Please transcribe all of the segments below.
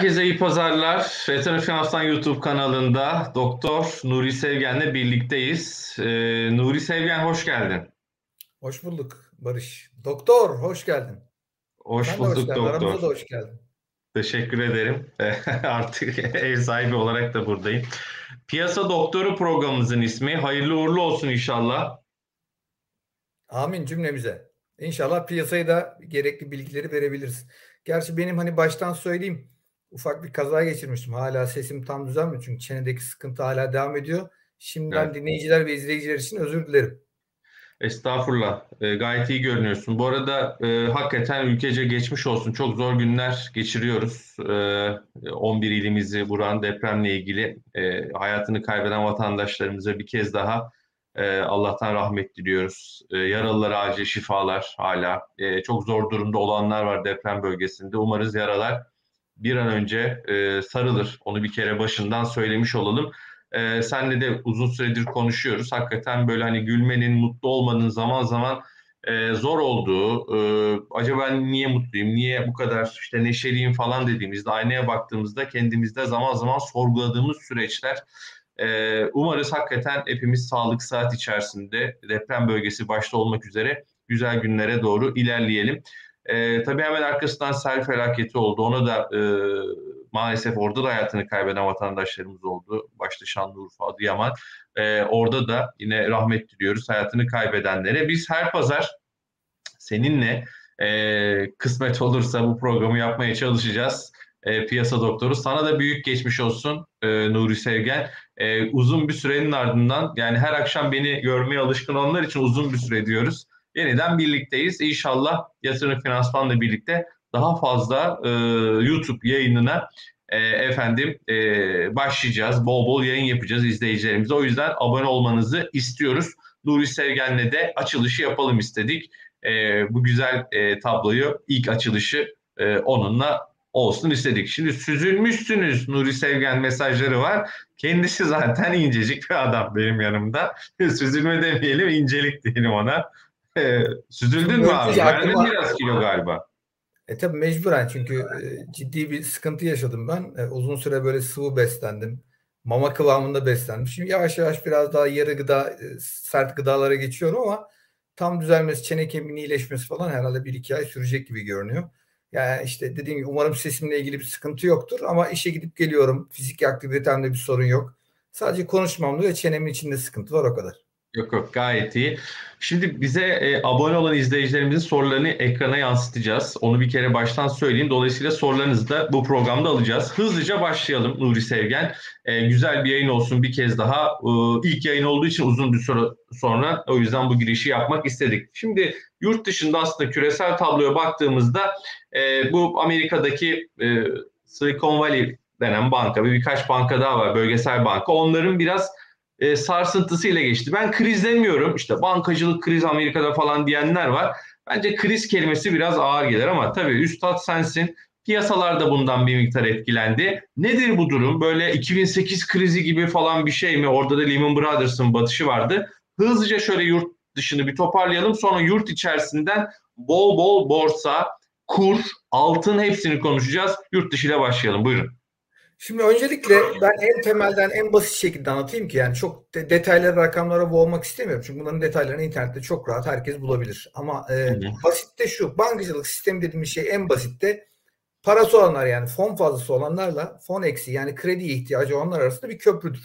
Herkese iyi pazarlar. Veteran Finans'tan YouTube kanalında Doktor Nuri Sevgen'le birlikteyiz. Ee, Nuri Sevgen hoş geldin. Hoş bulduk Barış. Doktor hoş geldin. Hoş Sen bulduk hoş geldin. doktor. Aramıza da hoş geldin. Teşekkür ederim. Artık ev sahibi olarak da buradayım. Piyasa Doktoru programımızın ismi. Hayırlı uğurlu olsun inşallah. Amin cümlemize. İnşallah piyasayı da gerekli bilgileri verebiliriz. Gerçi benim hani baştan söyleyeyim ufak bir kaza geçirmiştim. Hala sesim tam düzelmiyor çünkü çenedeki sıkıntı hala devam ediyor. Şimdiden evet. dinleyiciler ve izleyiciler için özür dilerim. Estağfurullah. E, gayet iyi görünüyorsun. Bu arada e, hakikaten ülkece geçmiş olsun. Çok zor günler geçiriyoruz. E, 11 ilimizi vuran depremle ilgili e, hayatını kaybeden vatandaşlarımıza bir kez daha e, Allah'tan rahmet diliyoruz. E, yaralılara acil şifalar hala. E, çok zor durumda olanlar var deprem bölgesinde. Umarız yaralar bir an önce e, sarılır. Onu bir kere başından söylemiş olalım. E, senle de uzun süredir konuşuyoruz. Hakikaten böyle hani gülmenin, mutlu olmanın zaman zaman e, zor olduğu, e, acaba niye mutluyum, niye bu kadar işte neşeliyim falan dediğimizde, aynaya baktığımızda kendimizde zaman zaman sorguladığımız süreçler. E, umarız hakikaten hepimiz sağlık saat içerisinde deprem bölgesi başta olmak üzere güzel günlere doğru ilerleyelim. E, tabii hemen arkasından sel felaketi oldu. Ona da e, maalesef orada da hayatını kaybeden vatandaşlarımız oldu. Başta Şanlıurfa, Adıyaman. E, orada da yine rahmet diliyoruz hayatını kaybedenlere. Biz her pazar seninle e, kısmet olursa bu programı yapmaya çalışacağız. E, piyasa doktoru. Sana da büyük geçmiş olsun e, Nuri Sevgen. E, uzun bir sürenin ardından yani her akşam beni görmeye alışkın olanlar için uzun bir süre diyoruz yeniden birlikteyiz. İnşallah yatırım finansmanla birlikte daha fazla e, YouTube yayınına e, efendim e, başlayacağız. Bol bol yayın yapacağız izleyicilerimize. O yüzden abone olmanızı istiyoruz. Nuri Sevgen'le de açılışı yapalım istedik. E, bu güzel e, tabloyu ilk açılışı e, onunla olsun istedik. Şimdi süzülmüşsünüz Nuri Sevgen mesajları var. Kendisi zaten incecik bir adam benim yanımda. Süzülme demeyelim incelik diyelim ona. Süzüldün mü abi? Verdin biraz kilo galiba. E tabi mecburen çünkü e, ciddi bir sıkıntı yaşadım ben. E, uzun süre böyle sıvı beslendim. Mama kıvamında beslendim. Şimdi yavaş yavaş biraz daha yarı gıda, e, sert gıdalara geçiyorum ama tam düzelmesi, çene kemiğinin iyileşmesi falan herhalde bir iki ay sürecek gibi görünüyor. Yani işte dediğim gibi umarım sesimle ilgili bir sıkıntı yoktur ama işe gidip geliyorum. Fizik aktivitemde bir sorun yok. Sadece konuşmamda ve çenemin içinde sıkıntı var o kadar. Yok yok gayet iyi. Şimdi bize e, abone olan izleyicilerimizin sorularını ekrana yansıtacağız. Onu bir kere baştan söyleyeyim. Dolayısıyla sorularınızı da bu programda alacağız. Hızlıca başlayalım Nuri Sevgen. E, güzel bir yayın olsun bir kez daha. E, ilk yayın olduğu için uzun bir süre sonra o yüzden bu girişi yapmak istedik. Şimdi yurt dışında aslında küresel tabloya baktığımızda e, bu Amerika'daki e, Silicon Valley denen banka ve birkaç banka daha var bölgesel banka. Onların biraz e, sarsıntısıyla geçti. Ben kriz demiyorum. İşte bankacılık kriz Amerika'da falan diyenler var. Bence kriz kelimesi biraz ağır gelir ama tabii üstad sensin. Piyasalar da bundan bir miktar etkilendi. Nedir bu durum? Böyle 2008 krizi gibi falan bir şey mi? Orada da Lehman Brothers'ın batışı vardı. Hızlıca şöyle yurt dışını bir toparlayalım. Sonra yurt içerisinden bol bol borsa, kur, altın hepsini konuşacağız. Yurt dışı ile başlayalım. Buyurun. Şimdi öncelikle ben en temelden en basit şekilde anlatayım ki yani çok de, detaylı rakamlara boğulmak istemiyorum. Çünkü bunların detaylarını internette çok rahat herkes bulabilir. Ama e, basit de şu bankacılık sistemi dediğimiz şey en basitte parası olanlar yani fon fazlası olanlarla fon eksi yani kredi ihtiyacı olanlar arasında bir köprüdür.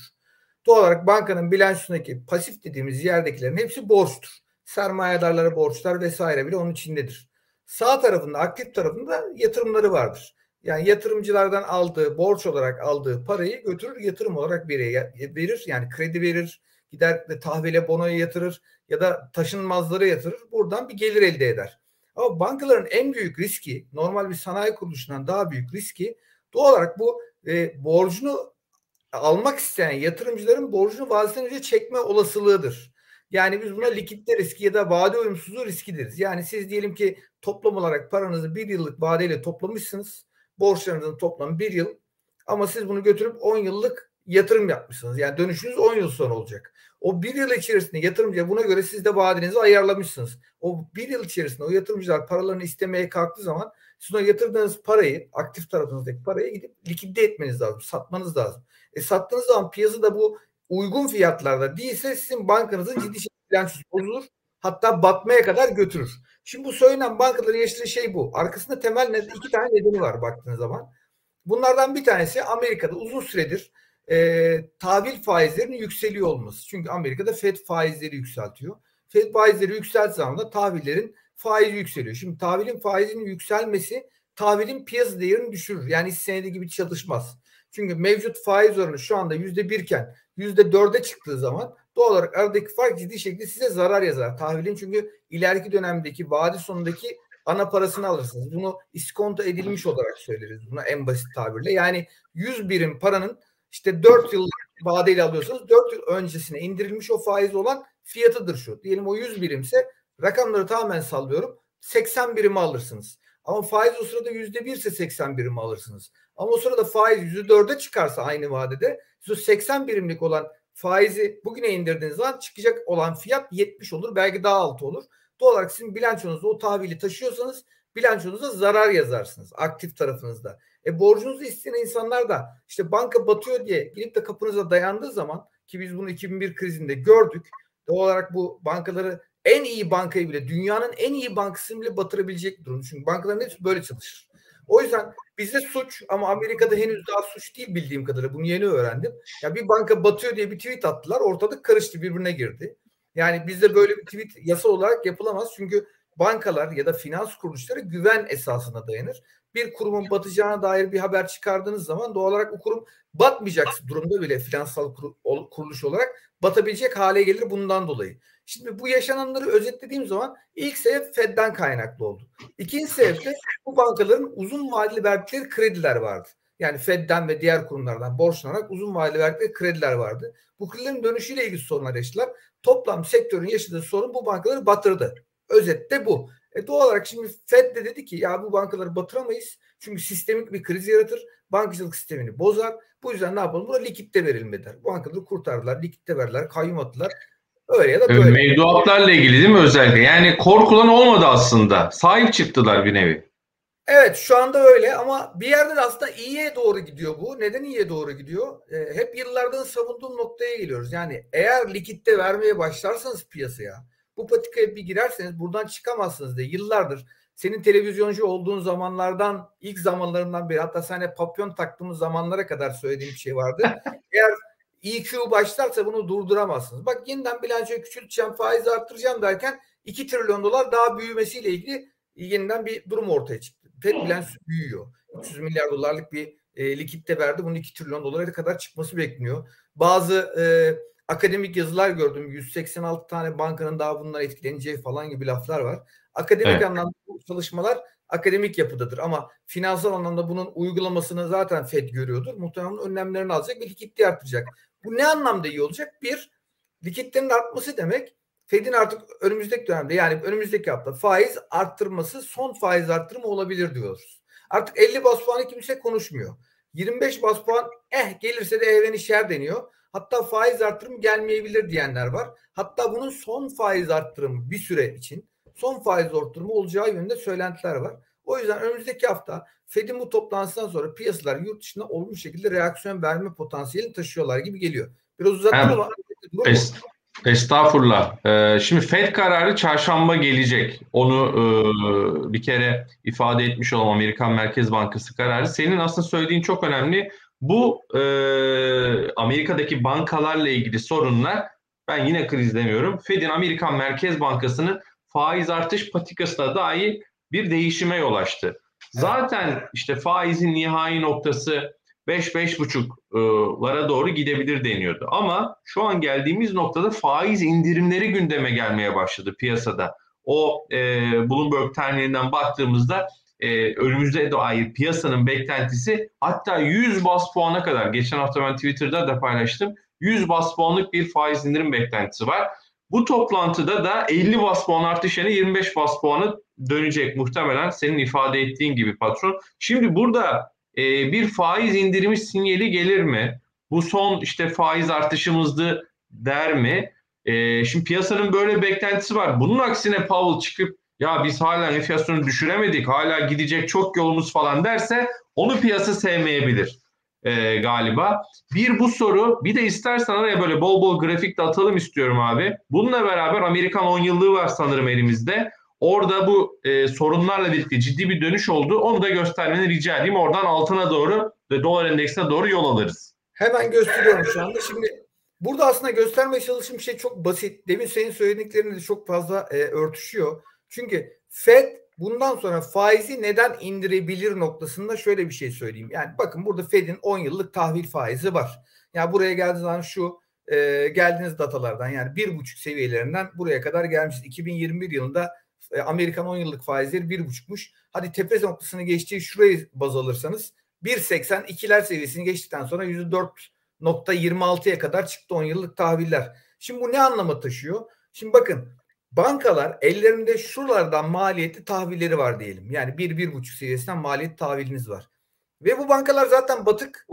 Doğal olarak bankanın bilançosundaki pasif dediğimiz yerdekilerin hepsi borçtur. Sermayedarlara borçlar vesaire bile onun içindedir. Sağ tarafında aktif tarafında yatırımları vardır. Yani yatırımcılardan aldığı, borç olarak aldığı parayı götürür yatırım olarak verir. verir. Yani kredi verir, gider de tahvile bonoya yatırır ya da taşınmazlara yatırır. Buradan bir gelir elde eder. Ama bankaların en büyük riski, normal bir sanayi kuruluşundan daha büyük riski doğal olarak bu e, borcunu almak isteyen yatırımcıların borcunu vadesinden önce çekme olasılığıdır. Yani biz buna likitte riski ya da vade uyumsuzluğu riski deriz. Yani siz diyelim ki toplam olarak paranızı bir yıllık vadeyle toplamışsınız borçlarınızın toplamı bir yıl ama siz bunu götürüp 10 yıllık yatırım yapmışsınız. Yani dönüşünüz 10 yıl sonra olacak. O bir yıl içerisinde yatırımcıya buna göre siz de vadenizi ayarlamışsınız. O bir yıl içerisinde o yatırımcılar paralarını istemeye kalktığı zaman sizin o yatırdığınız parayı aktif tarafınızdaki parayı gidip likide etmeniz lazım. Satmanız lazım. E sattığınız zaman piyasada bu uygun fiyatlarda değilse sizin bankanızın ciddi şekilde bilançosu bozulur. Hatta batmaya kadar götürür. Şimdi bu söylenen bankaların yaşadığı şey bu. Arkasında temel neden, iki tane nedeni var baktığınız zaman. Bunlardan bir tanesi Amerika'da uzun süredir e, tahvil faizlerinin yükseliyor olması. Çünkü Amerika'da FED faizleri yükseltiyor. FED faizleri yükselttiği zaman da tahvillerin faizi yükseliyor. Şimdi tahvilin faizinin yükselmesi tahvilin piyasa değerini düşürür. Yani senedi gibi çalışmaz. Çünkü mevcut faiz oranı şu anda yüzde birken yüzde dörde çıktığı zaman doğal olarak aradaki fark ciddi şekilde size zarar yazar. Tahvilin çünkü ileriki dönemdeki vade sonundaki ana parasını alırsınız. Bunu iskonto edilmiş olarak söyleriz. Buna en basit tabirle. Yani 100 birim paranın işte 4 yıl vadeyle alıyorsanız 4 yıl öncesine indirilmiş o faiz olan fiyatıdır şu. Diyelim o 100 birimse rakamları tamamen sallıyorum. 80 birimi alırsınız. Ama faiz o sırada yüzde birse 80 birimi alırsınız. Ama o sırada faiz yüzde dörde çıkarsa aynı vadede 80 birimlik olan faizi bugüne indirdiğiniz zaman çıkacak olan fiyat 70 olur. Belki daha altı olur. Doğal olarak sizin bilançonuzda o tahvili taşıyorsanız bilançonuzda zarar yazarsınız aktif tarafınızda. E borcunuzu isteyen insanlar da işte banka batıyor diye gelip de kapınıza dayandığı zaman ki biz bunu 2001 krizinde gördük. Doğal olarak bu bankaları en iyi bankayı bile dünyanın en iyi bankasını bile batırabilecek durum. Çünkü bankaların hepsi böyle çalışır. O yüzden bizde suç ama Amerika'da henüz daha suç değil bildiğim kadarıyla. Bunu yeni öğrendim. Ya bir banka batıyor diye bir tweet attılar. Ortalık karıştı birbirine girdi. Yani bizde böyle bir tweet yasa olarak yapılamaz. Çünkü bankalar ya da finans kuruluşları güven esasına dayanır. Bir kurumun batacağına dair bir haber çıkardığınız zaman doğal olarak o kurum batmayacak durumda bile finansal kuruluş olarak batabilecek hale gelir bundan dolayı. Şimdi bu yaşananları özetlediğim zaman ilk sebep Fed'den kaynaklı oldu. İkinci sebep de bu bankaların uzun vadeli verdikleri krediler vardı. Yani Fed'den ve diğer kurumlardan borçlanarak uzun vadeli verdikleri krediler vardı. Bu kredilerin dönüşüyle ilgili sorunlar yaşadılar. Toplam sektörün yaşadığı sorun bu bankaları batırdı. Özette bu. E doğal olarak şimdi Fed de dedi ki ya bu bankaları batıramayız. Çünkü sistemik bir kriz yaratır. Bankacılık sistemini bozar. Bu yüzden ne yapalım? Buna likitte verilmediler. Bankaları kurtardılar. Likitte verdiler. Kayyum attılar. Öyle ya da böyle. Mevduatlarla ilgili değil mi özellikle? Yani korkulan olmadı aslında. Sahip çıktılar bir nevi. Evet şu anda öyle ama bir yerde de aslında iyiye doğru gidiyor bu. Neden iyiye doğru gidiyor? E, hep yıllardan savunduğum noktaya geliyoruz. Yani eğer likitte vermeye başlarsanız piyasaya bu patikaya bir girerseniz buradan çıkamazsınız diye yıllardır senin televizyoncu olduğun zamanlardan ilk zamanlarından beri hatta sana papyon taktığımız zamanlara kadar söylediğim bir şey vardı. Eğer EQ başlarsa bunu durduramazsınız. Bak yeniden bilançoyu küçülteceğim, faizi arttıracağım derken 2 trilyon dolar daha büyümesiyle ilgili yeniden bir durum ortaya çıktı. FED bilançosu büyüyor. 300 milyar dolarlık bir e, likitte verdi. Bunun 2 trilyon dolara kadar çıkması bekleniyor. Bazı e, akademik yazılar gördüm. 186 tane bankanın daha bundan etkileneceği falan gibi laflar var. Akademik evet. anlamda bu çalışmalar akademik yapıdadır ama finansal anlamda bunun uygulamasını zaten FED görüyordur. Muhtemelen önlemlerini alacak ve likidite artacak. Bu ne anlamda iyi olacak? Bir, likiditenin artması demek Fed'in artık önümüzdeki dönemde yani önümüzdeki hafta faiz arttırması son faiz arttırma olabilir diyoruz. Artık 50 bas puanı kimse konuşmuyor. 25 bas puan eh gelirse de evren işer deniyor. Hatta faiz arttırımı gelmeyebilir diyenler var. Hatta bunun son faiz arttırımı bir süre için son faiz arttırımı olacağı yönünde söylentiler var. O yüzden önümüzdeki hafta Fed'in bu toplantısından sonra piyasalar yurt dışında olmuş şekilde reaksiyon verme potansiyelini taşıyorlar gibi geliyor. Biraz uzattım ama es, Estağfurullah. Ee, şimdi Fed kararı çarşamba gelecek. Onu e, bir kere ifade etmiş olalım Amerikan Merkez Bankası kararı. Senin aslında söylediğin çok önemli. Bu e, Amerika'daki bankalarla ilgili sorunlar ben yine kriz demiyorum. Fed'in Amerikan Merkez Bankası'nın faiz artış patikasına dair bir değişime yol açtı. Zaten işte faizin nihai noktası 5-5,5'lara doğru gidebilir deniyordu. Ama şu an geldiğimiz noktada faiz indirimleri gündeme gelmeye başladı piyasada. O e, Bloomberg terminalinden baktığımızda e, önümüzde dair piyasanın beklentisi hatta 100 bas puana kadar geçen hafta ben Twitter'da da paylaştım. 100 bas puanlık bir faiz indirim beklentisi var. Bu toplantıda da 50 bas puan artış yerine 25 bas puanı dönecek muhtemelen senin ifade ettiğin gibi patron. Şimdi burada e, bir faiz indirimi sinyali gelir mi? bu son işte faiz artışımızdı der mi? E, şimdi piyasanın böyle beklentisi var. Bunun aksine Powell çıkıp ya biz hala enflasyonu düşüremedik, hala gidecek çok yolumuz falan derse onu piyasa sevmeyebilir e, galiba. Bir bu soru, bir de istersen araya böyle bol bol grafik de atalım istiyorum abi. Bununla beraber Amerikan 10 yıllığı var sanırım elimizde. Orada bu e, sorunlarla birlikte ciddi bir dönüş oldu. Onu da göstermeni rica edeyim. Oradan altına doğru ve dolar endeksine doğru yol alırız. Hemen gösteriyorum şu anda. Şimdi burada aslında göstermeye çalıştığım şey çok basit. Demin senin söylediklerinle çok fazla e, örtüşüyor. Çünkü Fed bundan sonra faizi neden indirebilir noktasında şöyle bir şey söyleyeyim. Yani bakın burada Fed'in 10 yıllık tahvil faizi var. Yani buraya geldiğiniz zaman şu e, geldiğiniz datalardan yani bir buçuk seviyelerinden buraya kadar gelmişiz. 2021 yılında e, Amerikan 10 yıllık faizleri bir buçukmuş. Hadi tepe noktasını geçtiği şurayı baz alırsanız 1.80 ikiler seviyesini geçtikten sonra %4.26'ya kadar çıktı 10 yıllık tahviller. Şimdi bu ne anlama taşıyor? Şimdi bakın bankalar ellerinde şuralardan maliyetli tahvilleri var diyelim. Yani 1-1,5 seviyesinden maliyet tahviliniz var. Ve bu bankalar zaten batık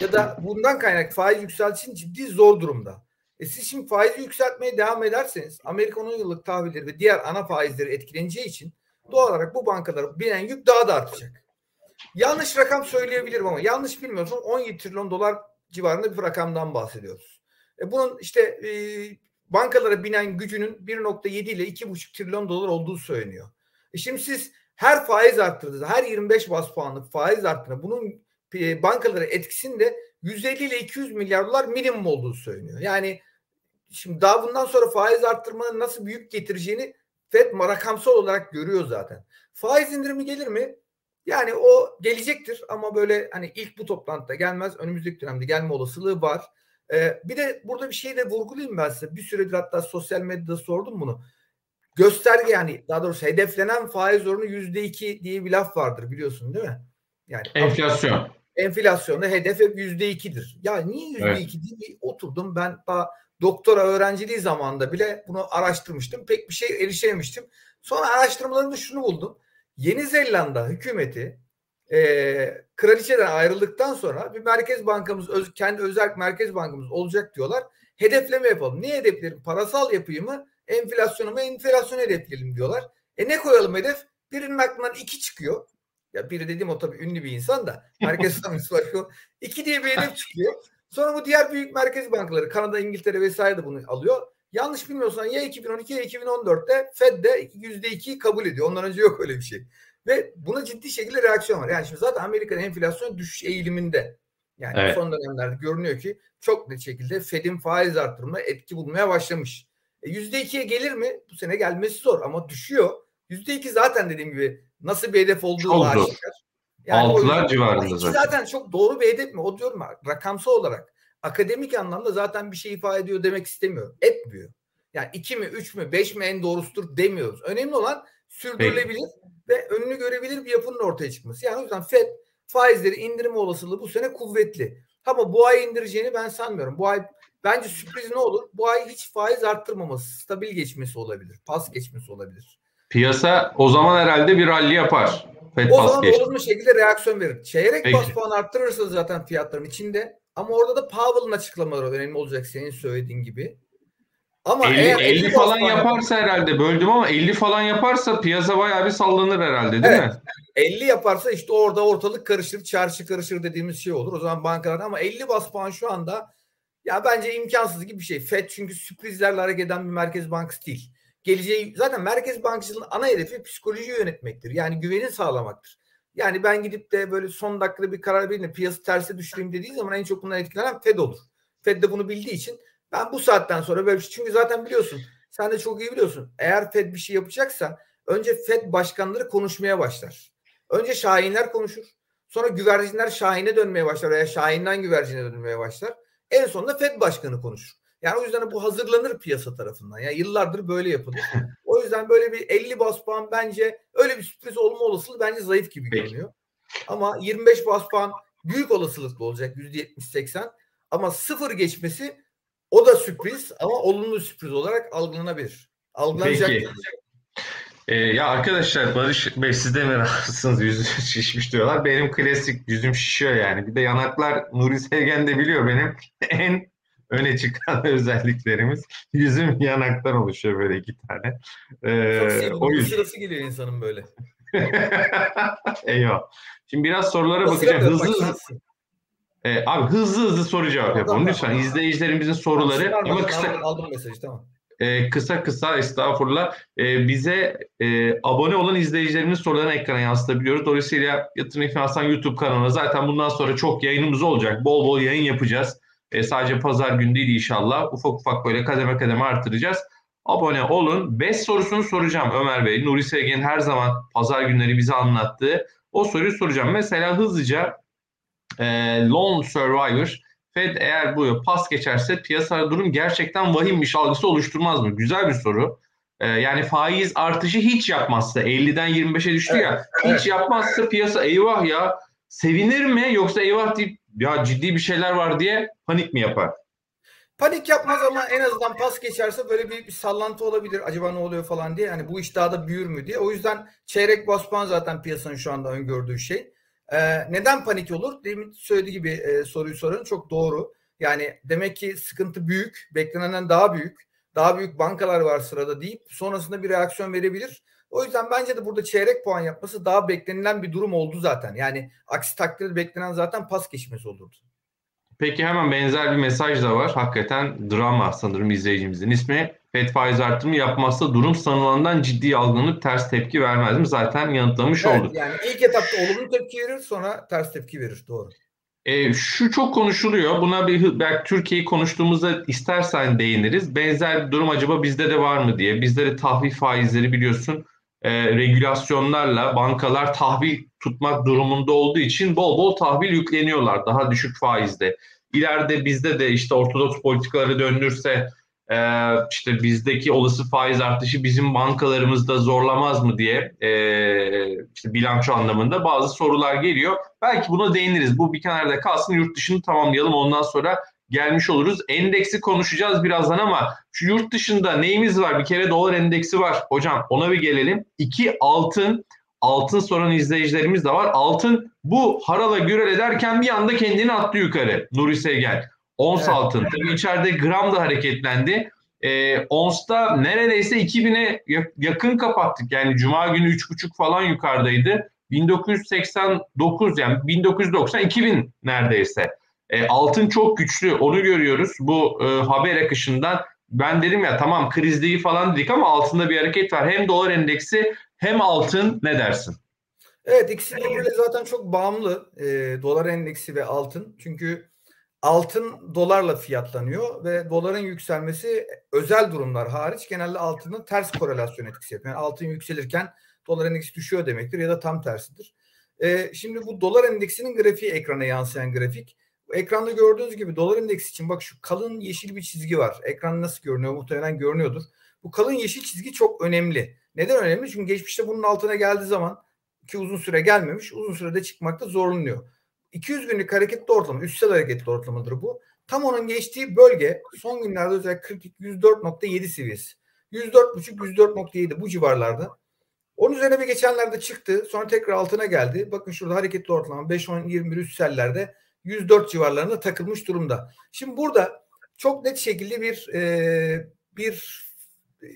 ya da bundan kaynak faiz yükseltişin ciddi zor durumda. E siz şimdi faizi yükseltmeye devam ederseniz Amerikan 10 yıllık tahvilleri ve diğer ana faizleri etkileneceği için doğal olarak bu bankalara binen yük daha da artacak. Yanlış rakam söyleyebilirim ama yanlış bilmiyorsam 17 trilyon dolar civarında bir rakamdan bahsediyoruz. E bunun işte bankalara binen gücünün 1.7 ile 2.5 trilyon dolar olduğu söyleniyor. E şimdi siz her faiz arttırdığınızda, her 25 bas puanlık faiz arttığında bunun e, bankalara etkisinde 150 ile 200 milyar dolar minimum olduğu söyleniyor. Yani şimdi daha bundan sonra faiz arttırmanın nasıl büyük getireceğini FED rakamsal olarak görüyor zaten. Faiz indirimi gelir mi? Yani o gelecektir ama böyle hani ilk bu toplantıda gelmez. Önümüzdeki dönemde gelme olasılığı var. Ee, bir de burada bir şey de vurgulayayım ben size. Bir süredir hatta sosyal medyada sordum bunu. Gösterge yani daha doğrusu hedeflenen faiz oranı yüzde iki diye bir laf vardır biliyorsun değil mi? Yani enflasyon. Enflasyonda hedef hep yüzde ikidir. Ya niye yüzde iki diye oturdum ben daha doktora öğrenciliği zamanında bile bunu araştırmıştım. Pek bir şey erişememiştim. Sonra araştırmalarımda şunu buldum. Yeni Zelanda hükümeti e, kraliçeden ayrıldıktan sonra bir merkez bankamız öz, kendi özel merkez bankamız olacak diyorlar. Hedefleme yapalım. Ne hedefleyelim? Parasal yapıyı mı? Enflasyonu mu? Enflasyonu hedefleyelim diyorlar. E ne koyalım hedef? Birinin aklından iki çıkıyor. Ya biri dediğim o tabii ünlü bir insan da. Merkez Bankası başkanı. İki diye bir hedef çıkıyor. Sonra bu diğer büyük merkez bankaları Kanada, İngiltere vesaire de bunu alıyor. Yanlış bilmiyorsan ya 2012 ya 2014'te Fed de %2'yi kabul ediyor. Ondan önce yok öyle bir şey. Ve buna ciddi şekilde reaksiyon var. Yani şimdi zaten Amerika'nın enflasyon düşüş eğiliminde. Yani evet. son dönemlerde görünüyor ki çok net şekilde Fed'in faiz artırımına etki bulmaya başlamış. E, %2'ye gelir mi? Bu sene gelmesi zor ama düşüyor. %2 zaten dediğim gibi nasıl bir hedef olduğu çok aşikar. Yani Altılar civarında zaten. Zaten çok doğru bir hedef mi? O diyorum rakamsal olarak. Akademik anlamda zaten bir şey ifade ediyor demek istemiyorum. Etmiyor. Yani iki mi, üç mü, beş mi en doğrusudur demiyoruz. Önemli olan sürdürülebilir Peki. Ve önünü görebilir bir yapının ortaya çıkması. Yani o yüzden FED faizleri indirme olasılığı bu sene kuvvetli. Ama bu ay indireceğini ben sanmıyorum. Bu ay bence sürpriz ne olur? Bu ay hiç faiz arttırmaması, stabil geçmesi olabilir. Pas geçmesi olabilir. Piyasa o zaman herhalde bir rally yapar. FED o zaman geçti. olumlu şekilde reaksiyon verir. Çeyrek Peki. bas puan arttırırsa zaten fiyatların içinde ama orada da Powell'ın açıklamaları önemli olacak senin söylediğin gibi. Ama 50, eğer 50 falan yaparsa herhalde böldüm ama 50 falan yaparsa piyasa bayağı bir sallanır herhalde değil evet. mi? 50 yaparsa işte orada ortalık karışır, çarşı karışır dediğimiz şey olur. O zaman bankalar ama 50 bas puan şu anda ya bence imkansız gibi bir şey. FED çünkü sürprizlerle hareket eden bir merkez bankası değil. Geleceği zaten merkez bankacılığının ana hedefi psikoloji yönetmektir. Yani güveni sağlamaktır. Yani ben gidip de böyle son dakikada bir karar vereyim piyasa terse düşüreyim dediği zaman en çok bundan etkilenen Fed olur. Fed de bunu bildiği için ben bu saatten sonra böyle bir şey çünkü zaten biliyorsun sen de çok iyi biliyorsun. Eğer Fed bir şey yapacaksa önce Fed başkanları konuşmaya başlar. Önce şahinler konuşur. Sonra güvercinler şahine dönmeye başlar veya şahinden güvercine dönmeye başlar. En sonunda Fed başkanı konuşur. Yani o yüzden bu hazırlanır piyasa tarafından. Yani yıllardır böyle yapılır. O yüzden böyle bir 50 bas puan bence öyle bir sürpriz olma olasılığı bence zayıf gibi görünüyor. Ama 25 bas puan büyük olasılıkla olacak %70-80. Ama sıfır geçmesi o da sürpriz ama olumlu sürpriz olarak algılanabilir. Algılanacak. Peki. Ee, ya arkadaşlar Barış Bey siz de mi rahatsınız yüzünüz şişmiş diyorlar. Benim klasik yüzüm şişiyor yani. Bir de yanaklar Nuri Sevgen de biliyor benim en öne çıkan özelliklerimiz. Yüzüm yanaktan oluşuyor böyle iki tane. Ee, Çok sevdim. O yüzden... sırası geliyor insanın böyle. Eyvah. Şimdi biraz sorulara bakacağım. Hızlı hızlı. Ee, abi hızlı hızlı soru cevap yapalım. Lütfen izleyicilerimizin soruları ama kısa aldım mesajı tamam e, kısa kısa estağfurullah e, bize e, abone olan izleyicilerimizin sorularını ekrana yansıtabiliyoruz. Dolayısıyla Yatırım Finansman YouTube kanalına zaten bundan sonra çok yayınımız olacak. Bol bol yayın yapacağız. E, sadece pazar günü değil inşallah. Ufak ufak böyle kademe kademe artıracağız. Abone olun. 5 sorusunu soracağım Ömer Bey. Nuri Sevgen'in her zaman pazar günleri bize anlattığı o soruyu soracağım. Mesela hızlıca e, Lone Survivor Fed eğer bu pas geçerse piyasada durum gerçekten vahimmiş algısı oluşturmaz mı? Güzel bir soru. Ee, yani faiz artışı hiç yapmazsa 50'den 25'e düştü evet, ya evet. hiç yapmazsa piyasa eyvah ya sevinir mi yoksa eyvah deyip ya ciddi bir şeyler var diye panik mi yapar? Panik yapmaz ama en azından pas geçerse böyle bir, bir sallantı olabilir. Acaba ne oluyor falan diye. Hani bu iş daha da büyür mü diye. O yüzden çeyrek basman zaten piyasanın şu anda öngördüğü şey. Ee, neden panik olur? Demin söylediği gibi e, soruyu soran çok doğru. Yani demek ki sıkıntı büyük, beklenenden daha büyük. Daha büyük bankalar var sırada deyip sonrasında bir reaksiyon verebilir. O yüzden bence de burada çeyrek puan yapması daha beklenilen bir durum oldu zaten. Yani aksi takdirde beklenen zaten pas geçmesi olurdu. Peki hemen benzer bir mesaj da var. Hakikaten drama sanırım izleyicimizin ismi. FED faiz artırımı yapmazsa durum sanılandan ciddi algılanıp ters tepki vermez mi? Zaten yanıtlamış evet, olduk. Yani ilk etapta olumlu tepki verir sonra ters tepki verir. Doğru. E, şu çok konuşuluyor. Buna bir belki Türkiye'yi konuştuğumuzda istersen değiniriz. Benzer bir durum acaba bizde de var mı diye. Bizde de tahvil faizleri biliyorsun e, regülasyonlarla bankalar tahvil tutmak durumunda olduğu için bol bol tahvil yükleniyorlar daha düşük faizde. İleride bizde de işte ortodoks politikaları döndürse e, işte bizdeki olası faiz artışı bizim bankalarımızda zorlamaz mı diye e, işte bilanço anlamında bazı sorular geliyor. Belki buna değiniriz. Bu bir kenarda kalsın yurt dışını tamamlayalım ondan sonra gelmiş oluruz. Endeksi konuşacağız birazdan ama şu yurt dışında neyimiz var? Bir kere dolar endeksi var. Hocam ona bir gelelim. İki altın. Altın soran izleyicilerimiz de var. Altın bu harala gürel ederken bir anda kendini attı yukarı. Nuri Sevgen. Ons evet. altın. Tabii içeride gram da hareketlendi. E, Ons'ta neredeyse 2000'e yakın kapattık. Yani Cuma günü 3,5 falan yukarıdaydı. 1989 yani 1990 2000 neredeyse. E, altın çok güçlü onu görüyoruz bu e, haber akışından. Ben dedim ya tamam kriz değil falan dedik ama altında bir hareket var. Hem dolar endeksi hem altın ne dersin? Evet ikisi birbirine zaten çok bağımlı e, dolar endeksi ve altın. Çünkü altın dolarla fiyatlanıyor ve doların yükselmesi özel durumlar hariç genelde altının ters korelasyon etkisi yapıyor. Yani altın yükselirken dolar endeksi düşüyor demektir ya da tam tersidir. E, şimdi bu dolar endeksinin grafiği ekrana yansıyan grafik. Ekranda gördüğünüz gibi dolar endeksi için bak şu kalın yeşil bir çizgi var. Ekran nasıl görünüyor? Muhtemelen görünüyordur. Bu kalın yeşil çizgi çok önemli. Neden önemli? Çünkü geçmişte bunun altına geldiği zaman ki uzun süre gelmemiş, uzun sürede çıkmakta zorlanıyor. 200 günlük hareketli ortalama, üstsel hareketli ortalamadır bu. Tam onun geçtiği bölge son günlerde özellikle 104.7 seviyesi. 104.5 104.7 bu civarlarda. Onun üzerine bir geçenlerde çıktı. Sonra tekrar altına geldi. Bakın şurada hareketli ortalama 5 10 21 üstsellerde 104 civarlarında takılmış durumda. Şimdi burada çok net şekilde bir e, bir e,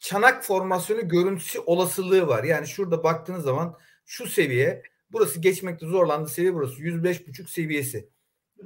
çanak formasyonu görüntüsü olasılığı var. Yani şurada baktığınız zaman şu seviye burası geçmekte zorlandı seviye burası 105.5 seviyesi.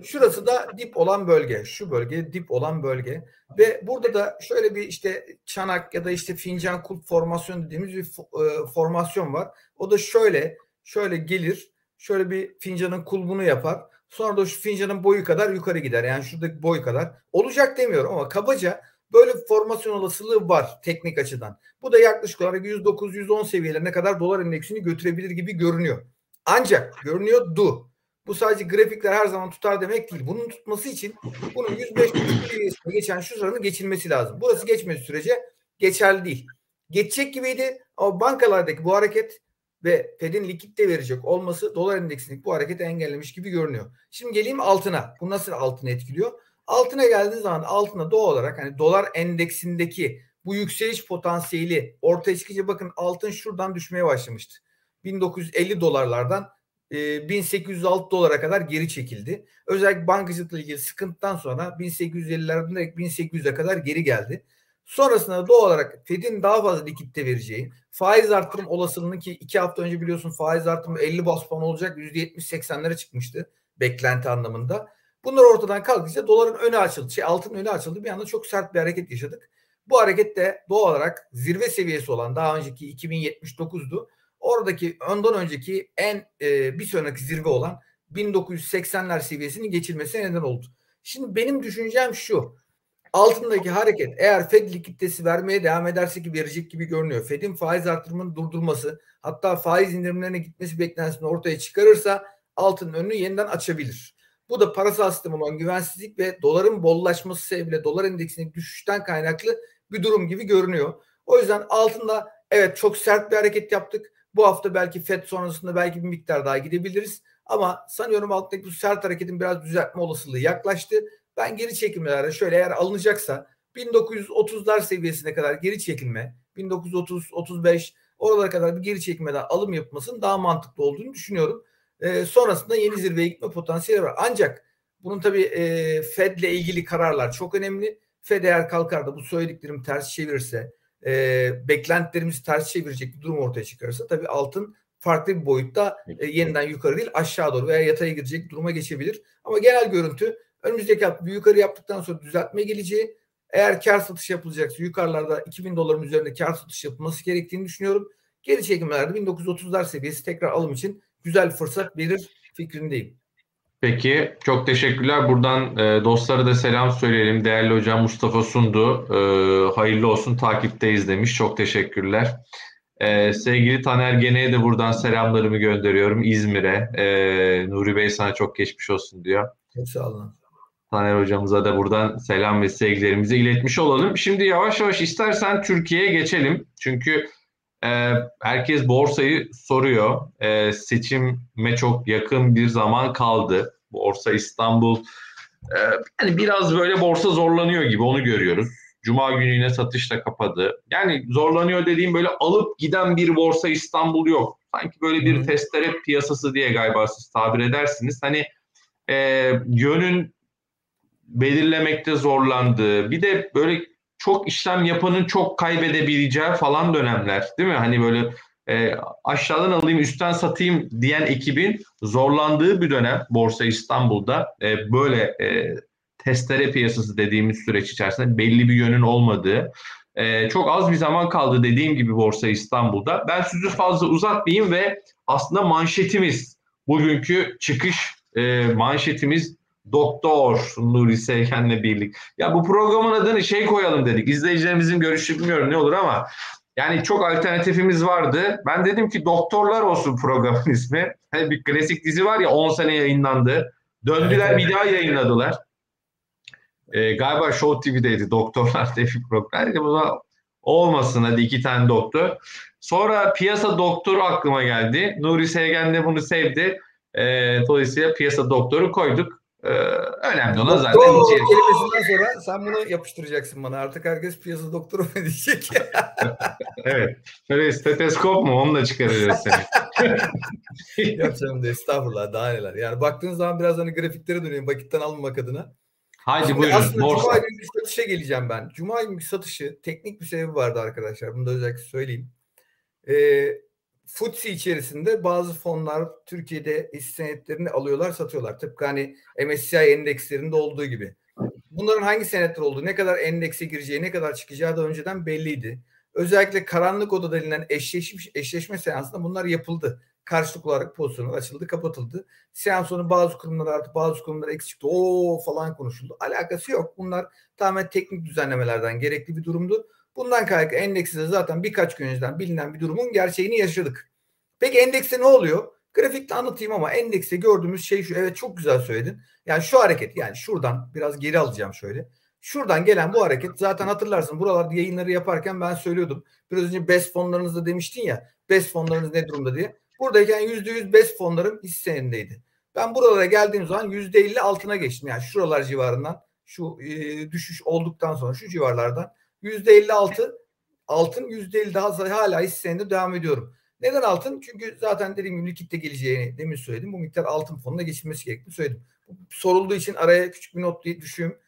Şurası da dip olan bölge. Şu bölge dip olan bölge. Ve burada da şöyle bir işte çanak ya da işte fincan kulp formasyon dediğimiz bir e, formasyon var. O da şöyle şöyle gelir. Şöyle bir fincanın kulbunu yapar. Sonra da şu fincanın boyu kadar yukarı gider. Yani şuradaki boy kadar. Olacak demiyorum ama kabaca böyle bir formasyon olasılığı var teknik açıdan. Bu da yaklaşık olarak 109-110 seviyelerine kadar dolar endeksini götürebilir gibi görünüyor. Ancak görünüyor du. Bu sadece grafikler her zaman tutar demek değil. Bunun tutması için bunun 105 seviyesine geçen şu sıranın geçilmesi lazım. Burası geçmesi sürece geçerli değil. Geçecek gibiydi ama bankalardaki bu hareket ve Fed'in likitte verecek olması dolar endeksindeki bu hareketi engellemiş gibi görünüyor. Şimdi geleyim altına. Bu nasıl altını etkiliyor? Altına geldiği zaman altına doğal olarak hani dolar endeksindeki bu yükseliş potansiyeli ortaya çıkınca bakın altın şuradan düşmeye başlamıştı. 1950 dolarlardan 1806 e, dolara kadar geri çekildi. Özellikle bankacılıkla ilgili sıkıntıdan sonra 1850'lerden direkt 1800'e kadar geri geldi. Sonrasında doğal olarak Fed'in daha fazla likitte vereceği, faiz artırım olasılığını ki iki hafta önce biliyorsun faiz artırımı 50 bas puan olacak %70-80'lere çıkmıştı beklenti anlamında. Bunlar ortadan kalkınca doların önü açıldı. Şey, altın önü açıldı. Bir anda çok sert bir hareket yaşadık. Bu hareket de doğal olarak zirve seviyesi olan daha önceki 2079'du. Oradaki ondan önceki en e, bir sonraki zirve olan 1980'ler seviyesini geçilmesine neden oldu. Şimdi benim düşüncem şu. Altındaki hareket eğer Fed likiditesi vermeye devam ederse ki verecek gibi görünüyor. Fed'in faiz artırımının durdurması hatta faiz indirimlerine gitmesi beklentisini ortaya çıkarırsa altının önünü yeniden açabilir. Bu da parasal sistem olan güvensizlik ve doların bollaşması sebebiyle dolar endeksinin düşüşten kaynaklı bir durum gibi görünüyor. O yüzden altında evet çok sert bir hareket yaptık. Bu hafta belki FED sonrasında belki bir miktar daha gidebiliriz. Ama sanıyorum alttaki bu sert hareketin biraz düzeltme olasılığı yaklaştı. Ben geri çekilmelerde şöyle eğer alınacaksa 1930'lar seviyesine kadar geri çekilme, 1930-35 oralara kadar bir geri çekilmeden alım yapmasının daha mantıklı olduğunu düşünüyorum. E, sonrasında yeni zirveye gitme potansiyeli var. Ancak bunun tabii e, Fed ile ilgili kararlar çok önemli. Fed eğer kalkar da bu söylediklerim ters çevirirse, e, beklentilerimizi ters çevirecek bir durum ortaya çıkarırsa tabii altın farklı bir boyutta e, yeniden yukarı değil aşağı doğru veya yataya gidecek duruma geçebilir. Ama genel görüntü önümüzdeki hafta bir yukarı yaptıktan sonra düzeltme geleceği. Eğer kar satış yapılacaksa yukarılarda 2000 doların üzerinde kar satış yapılması gerektiğini düşünüyorum. Geri çekimlerde 1930'lar seviyesi tekrar alım için güzel fırsat verir fikrindeyim. Peki çok teşekkürler. Buradan e, dostlara da selam söyleyelim. Değerli hocam Mustafa Sundu e, hayırlı olsun takipteyiz demiş. Çok teşekkürler. E, sevgili Taner Gene'ye de buradan selamlarımı gönderiyorum İzmir'e. E, Nuri Bey sana çok geçmiş olsun diyor. Çok sağ olun. Taner hocamıza da buradan selam ve sevgilerimizi iletmiş olalım. Şimdi yavaş yavaş istersen Türkiye'ye geçelim. Çünkü e, herkes borsayı soruyor. E, seçime çok yakın bir zaman kaldı. Borsa İstanbul e, yani biraz böyle borsa zorlanıyor gibi onu görüyoruz. Cuma günü yine satışla kapadı. Yani zorlanıyor dediğim böyle alıp giden bir borsa İstanbul yok. Sanki böyle bir testere piyasası diye galiba siz tabir edersiniz. Hani e, yönün belirlemekte zorlandığı bir de böyle çok işlem yapanın çok kaybedebileceği falan dönemler değil mi? Hani böyle e, aşağıdan alayım üstten satayım diyen ekibin zorlandığı bir dönem Borsa İstanbul'da e, böyle e, testere piyasası dediğimiz süreç içerisinde belli bir yönün olmadığı e, çok az bir zaman kaldı dediğim gibi Borsa İstanbul'da. Ben sözü fazla uzatmayayım ve aslında manşetimiz bugünkü çıkış e, manşetimiz Doktor Nuri Seyken'le birlik. Ya bu programın adını şey koyalım dedik. İzleyicilerimizin görüşü bilmiyorum ne olur ama yani çok alternatifimiz vardı. Ben dedim ki Doktorlar olsun programın ismi. Hani bir klasik dizi var ya 10 sene yayınlandı. Döndüler bir daha yayınladılar. Ee, galiba Show TV'deydi Doktorlar diye bir program. Dedim o olmasın hadi iki tane doktor. Sonra piyasa doktoru aklıma geldi. Nuri Sevgen de bunu sevdi. E, dolayısıyla piyasa doktoru koyduk. Ee, önemli olan zaten Doktor içerik. kelimesinden sonra sen bunu yapıştıracaksın bana. Artık herkes piyasa doktoru mu diyecek? evet. Böyle steteskop mu? Onu da çıkaracağız seni. Yok canım de estağfurullah daha neler. Yani baktığınız zaman biraz hani grafiklere döneyim vakitten almamak adına. Haydi Şimdi buyurun. Aslında borsa. Cuma günkü satışa geleceğim ben. Cuma günkü satışı teknik bir sebebi vardı arkadaşlar. Bunu da özellikle söyleyeyim. Ee, FTSE içerisinde bazı fonlar Türkiye'de hisse senetlerini alıyorlar, satıyorlar. Tıpkı hani MSCI endekslerinde olduğu gibi. Bunların hangi senetler olduğu, ne kadar endekse gireceği, ne kadar çıkacağı da önceden belliydi. Özellikle karanlık oda denilen eşleşmiş, eşleşme seansında bunlar yapıldı. Karşılıklı olarak pozisyonlar açıldı, kapatıldı. Seans sonu bazı kurumlar artı bazı kurumlar eksik çıktı. Oo falan konuşuldu. Alakası yok. Bunlar tamamen teknik düzenlemelerden gerekli bir durumdu. Bundan kaynaklı endekste zaten birkaç gün önceden bilinen bir durumun gerçeğini yaşadık. Peki endekste ne oluyor? Grafikte anlatayım ama endekste gördüğümüz şey şu. Evet çok güzel söyledin. Yani şu hareket yani şuradan biraz geri alacağım şöyle. Şuradan gelen bu hareket zaten hatırlarsın buralarda yayınları yaparken ben söylüyordum. Biraz önce BES fonlarınızda demiştin ya BES fonlarınız ne durumda diye. Buradayken %100 BES fonlarım hisse senedindeydi. Ben buralara geldiğim zaman %50 altına geçtim. Yani şuralar civarından şu e, düşüş olduktan sonra şu civarlardan %56 altın %50 daha hala hisse senedi devam ediyorum. Neden altın? Çünkü zaten dediğim gibi likitte geleceğini demin söyledim. Bu miktar altın fonuna geçilmesi gerektiğini söyledim. Sorulduğu için araya küçük bir not düşeyim.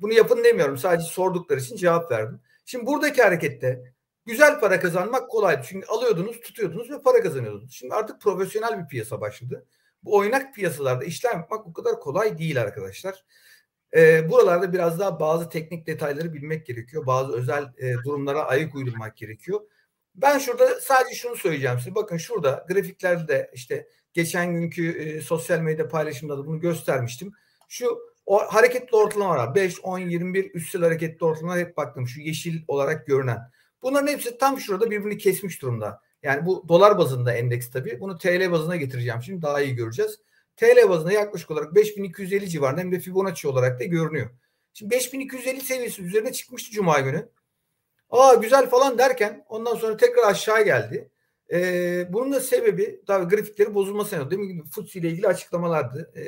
Bunu yapın demiyorum. Sadece sordukları için cevap verdim. Şimdi buradaki harekette güzel para kazanmak kolaydı. Çünkü alıyordunuz, tutuyordunuz ve para kazanıyordunuz. Şimdi artık profesyonel bir piyasa başladı. Bu oynak piyasalarda işlem yapmak o kadar kolay değil arkadaşlar. Ee, buralarda biraz daha bazı teknik detayları bilmek gerekiyor. Bazı özel e, durumlara ayık uydurmak gerekiyor. Ben şurada sadece şunu söyleyeceğim size. Bakın şurada grafiklerde de işte geçen günkü e, sosyal medya paylaşımında da bunu göstermiştim. Şu o hareketli ortalama var. 5, 10, 21 üstsel hareketli ortalama hep baktım. Şu yeşil olarak görünen. Bunların hepsi tam şurada birbirini kesmiş durumda. Yani bu dolar bazında endeks tabii. Bunu TL bazına getireceğim. Şimdi daha iyi göreceğiz. TL bazında yaklaşık olarak 5250 civarında hem de Fibonacci olarak da görünüyor. Şimdi 5250 seviyesi üzerine çıkmıştı Cuma günü. Aa güzel falan derken ondan sonra tekrar aşağı geldi. Ee, bunun da sebebi tabii grafikleri bozulması. Değil mi? FTSE ile ilgili açıklamalardı. Ee,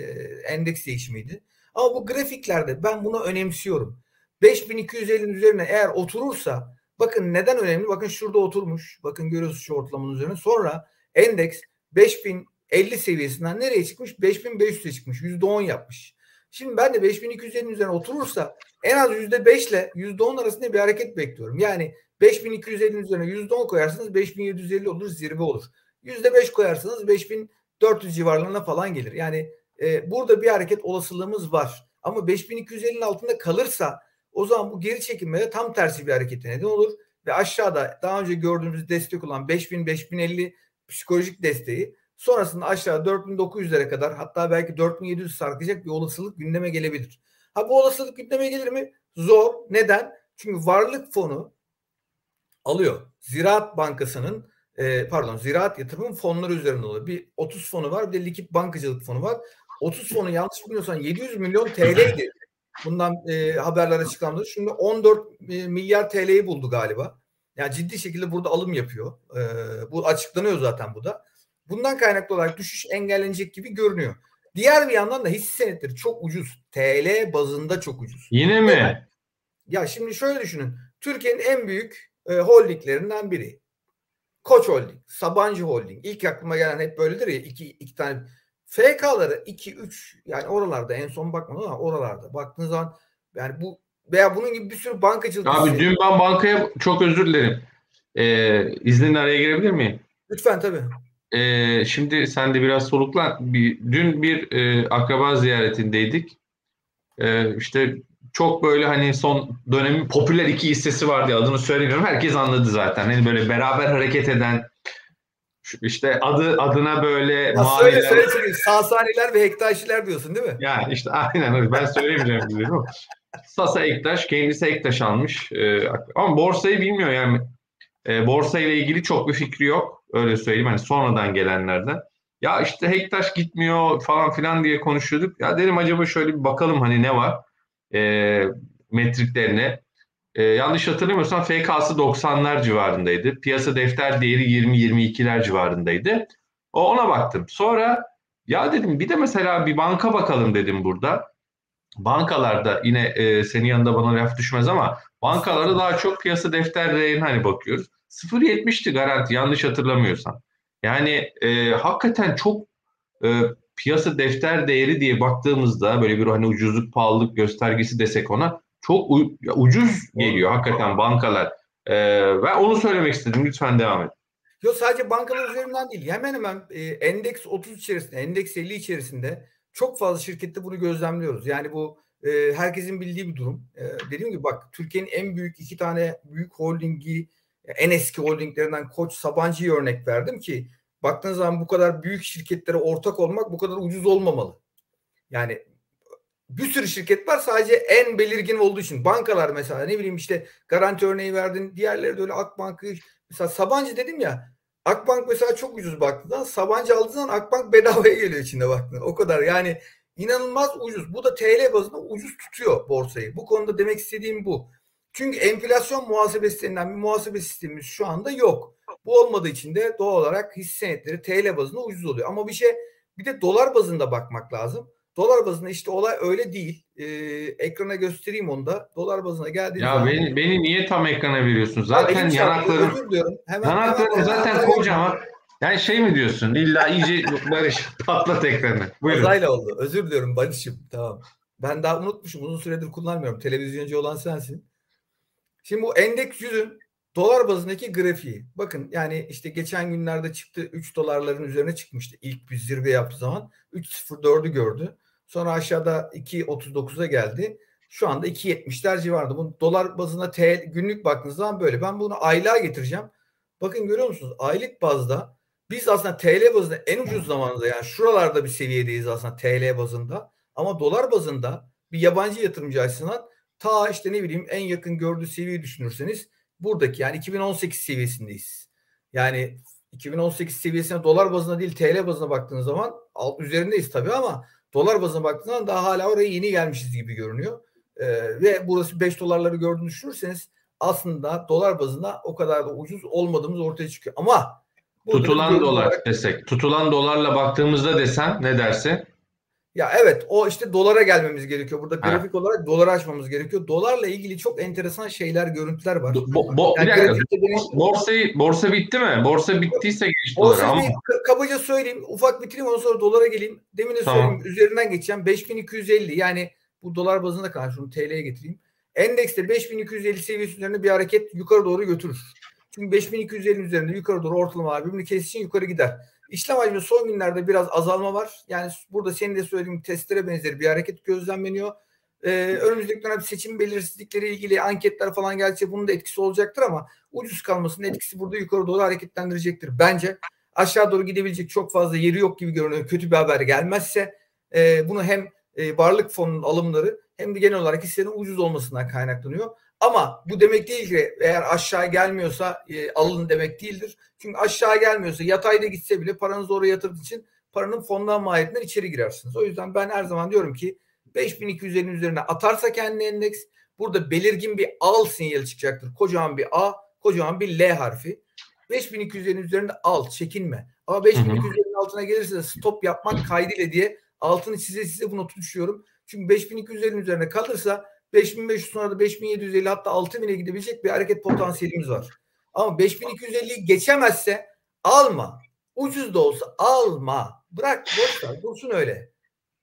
endeks değişimiydi. Ama bu grafiklerde ben bunu önemsiyorum. 5250'nin üzerine eğer oturursa bakın neden önemli? Bakın şurada oturmuş. Bakın görüyorsunuz şu ortalamanın üzerine. Sonra endeks 5050 seviyesinden nereye çıkmış? 5500'e çıkmış. %10 yapmış. Şimdi ben de 5250'nin üzerine oturursa en az %5 ile %10 arasında bir hareket bekliyorum. Yani 5250'nin üzerine %10 koyarsanız 5750 olur zirve olur. %5 koyarsanız 5400 civarlarına falan gelir. Yani e, burada bir hareket olasılığımız var. Ama 5250'nin altında kalırsa o zaman bu geri çekilmede tam tersi bir harekete neden olur. Ve aşağıda daha önce gördüğümüz destek olan 5000-5050 psikolojik desteği sonrasında aşağı 4900'lere kadar hatta belki 4700 sarkacak bir olasılık gündeme gelebilir. Ha bu olasılık gündeme gelir mi? Zor. Neden? Çünkü varlık fonu alıyor. Ziraat Bankası'nın e, pardon Ziraat Yatırım Fonları üzerinde oluyor. Bir 30 fonu var bir de likit bankacılık fonu var. 30 fonu yanlış bilmiyorsan 700 milyon TL'ydi. Bundan e, haberler açıklandı. Şimdi 14 e, milyar TL'yi buldu galiba. Yani ciddi şekilde burada alım yapıyor. E, bu açıklanıyor zaten bu da. Bundan kaynaklı olarak düşüş engellenecek gibi görünüyor. Diğer bir yandan da hisse senetleri çok ucuz. TL bazında çok ucuz. Yine mi? Ya şimdi şöyle düşünün. Türkiye'nin en büyük e, holdinglerinden biri. Koç Holding, Sabancı Holding. İlk aklıma gelen hep böyledir ya iki, iki tane FK'ları 2 3 yani oralarda en son bakmadım ama oralarda baktığınız zaman yani bu veya bunun gibi bir sürü bankacılık Abi dün ben bankaya çok özür dilerim. Ee, izninle araya girebilir miyim? Lütfen tabii. Ee, şimdi sen de biraz soluklan. Bir, dün bir e, akraba ziyaretindeydik. Ee, işte çok böyle hani son dönemin popüler iki hissesi vardı adını söylemiyorum. Herkes anladı zaten. Hani böyle beraber hareket eden işte adı adına böyle ya maviler. Söyle söyle Sasaniler ve Hektaşiler diyorsun değil mi? Ya işte aynen öyle. Ben söylemeyeceğim diyorum. Sasa Ektaş kendisi Ektaş almış. Ee, ama borsayı bilmiyor yani. E, borsa ile ilgili çok bir fikri yok. Öyle söyleyeyim hani sonradan gelenlerden. Ya işte Hektaş gitmiyor falan filan diye konuşuyorduk. Ya dedim acaba şöyle bir bakalım hani ne var e, metriklerine. E, yanlış hatırlamıyorsam FK'sı 90'lar civarındaydı. Piyasa defter değeri 20-22'ler civarındaydı. O ona baktım. Sonra ya dedim bir de mesela bir banka bakalım dedim burada. Bankalarda yine e, senin yanında bana laf düşmez ama bankalarda daha çok piyasa defter değerine hani bakıyoruz. 0.70'ti garanti yanlış hatırlamıyorsam. Yani e, hakikaten çok e, piyasa defter değeri diye baktığımızda böyle bir hani ucuzluk pahalılık göstergesi desek ona çok ucuz geliyor hakikaten bankalar. Ee, ben onu söylemek istedim. Lütfen devam et. Yok sadece bankalar üzerinden değil. Hemen hemen e, endeks 30 içerisinde, endeks 50 içerisinde çok fazla şirkette bunu gözlemliyoruz. Yani bu e, herkesin bildiği bir durum. E, dediğim gibi bak Türkiye'nin en büyük iki tane büyük holdingi, en eski holdinglerinden Koç Sabancı'yı örnek verdim ki baktığınız zaman bu kadar büyük şirketlere ortak olmak bu kadar ucuz olmamalı. Yani bir sürü şirket var sadece en belirgin olduğu için. Bankalar mesela ne bileyim işte garanti örneği verdin. Diğerleri de öyle Akbank'ı mesela Sabancı dedim ya Akbank mesela çok ucuz baktığında Sabancı aldığından Akbank bedavaya geliyor içinde baktığında. O kadar yani inanılmaz ucuz. Bu da TL bazında ucuz tutuyor borsayı. Bu konuda demek istediğim bu. Çünkü enflasyon muhasebesi denilen bir muhasebe sistemimiz şu anda yok. Bu olmadığı için de doğal olarak hisse senetleri TL bazında ucuz oluyor. Ama bir şey bir de dolar bazında bakmak lazım. dolar bazında işte olay öyle değil. Ee, ekrana göstereyim onu da. Dolar bazına geldiğiniz Ya zaman... beni, beni niye tam ekrana veriyorsun? Zaten yanaklarım. Hemen, yanaklarım hemen- zaten hemen- kocaman. Yani şey mi diyorsun? İlla iyice Barış patlat ekranı. Buyurun. Kazayla oldu. Özür diliyorum Barış'ım. Tamam. Ben daha unutmuşum. Uzun süredir kullanmıyorum. Televizyoncu olan sensin. Şimdi bu endeks yüzün dolar bazındaki grafiği. Bakın yani işte geçen günlerde çıktı 3 dolarların üzerine çıkmıştı. İlk bir zirve yaptığı zaman 3.04'ü gördü. Sonra aşağıda 2.39'a geldi. Şu anda 2.70'ler civarında. Bu dolar bazına TL, günlük baktığınız zaman böyle. Ben bunu aylığa getireceğim. Bakın görüyor musunuz? Aylık bazda biz aslında TL bazında en ucuz zamanında yani şuralarda bir seviyedeyiz aslında TL bazında. Ama dolar bazında bir yabancı yatırımcı açısından ta işte ne bileyim en yakın gördüğü seviyeyi düşünürseniz buradaki yani 2018 seviyesindeyiz. Yani 2018 seviyesine dolar bazına değil TL bazına baktığınız zaman alt üzerindeyiz tabii ama dolar bazına baktığınız zaman daha hala oraya yeni gelmişiz gibi görünüyor. Ee, ve burası 5 dolarları gördüğünü düşünürseniz aslında dolar bazında o kadar da ucuz olmadığımız ortaya çıkıyor. Ama Tutulan dolar olarak- desek. Tutulan dolarla baktığımızda desen ne dersin? Ya evet o işte dolara gelmemiz gerekiyor. Burada Ha. grafik olarak doları açmamız gerekiyor. Dolarla ilgili çok enteresan şeyler, görüntüler var. Bo, bo, Yani bir dakika. benim- Borsayı, borsa bitti mi? Borsa bittiyse geç dolara ama kabaca söyleyeyim. Ufak bitireyim ondan sonra dolara geleyim. Demin de Tamam. söyleyeyim. Üzerinden geçeceğim. 5250 yani bu dolar bazında kalan şunu TL'ye getireyim. Endekste 5250 seviyesi üzerinde bir hareket yukarı doğru götürür. Çünkü 5250 üzerinde yukarı doğru ortalama var. Birbirini kesişin yukarı gider. İşlem hacmi son günlerde biraz azalma var. Yani burada senin de söylediğin testlere benzeri bir hareket gözlemleniyor. Ee, önümüzdeki dönem seçim belirsizlikleri ilgili anketler falan geldikçe bunun da etkisi olacaktır ama ucuz kalmasının etkisi burada yukarı doğru hareketlendirecektir. Bence aşağı doğru gidebilecek çok fazla yeri yok gibi görünüyor. Kötü bir haber gelmezse e, bunu hem e, varlık fonunun alımları hem de genel olarak hisselerin ucuz olmasından kaynaklanıyor. Ama bu demek değil ki eğer aşağı gelmiyorsa e, alın demek değildir. Çünkü aşağı gelmiyorsa yatayda gitse bile paranızı oraya yatırdığı için paranın fondan maliyetinden içeri girersiniz. O yüzden ben her zaman diyorum ki 5250'nin üzerine atarsa kendi endeks burada belirgin bir al sinyali çıkacaktır. Kocaman bir A, kocaman bir L harfi. 5250'nin üzerinde al, çekinme. Ama 5250'nin altına gelirse de stop yapmak kaydıyla diye altını size size bunu düşüyorum. Çünkü 5250'nin üzerine kalırsa 5500 sonra da 5750 hatta 6000'e gidebilecek bir hareket potansiyelimiz var. Ama 5250'yi geçemezse alma. Ucuz da olsa alma. Bırak boş ver dursun öyle.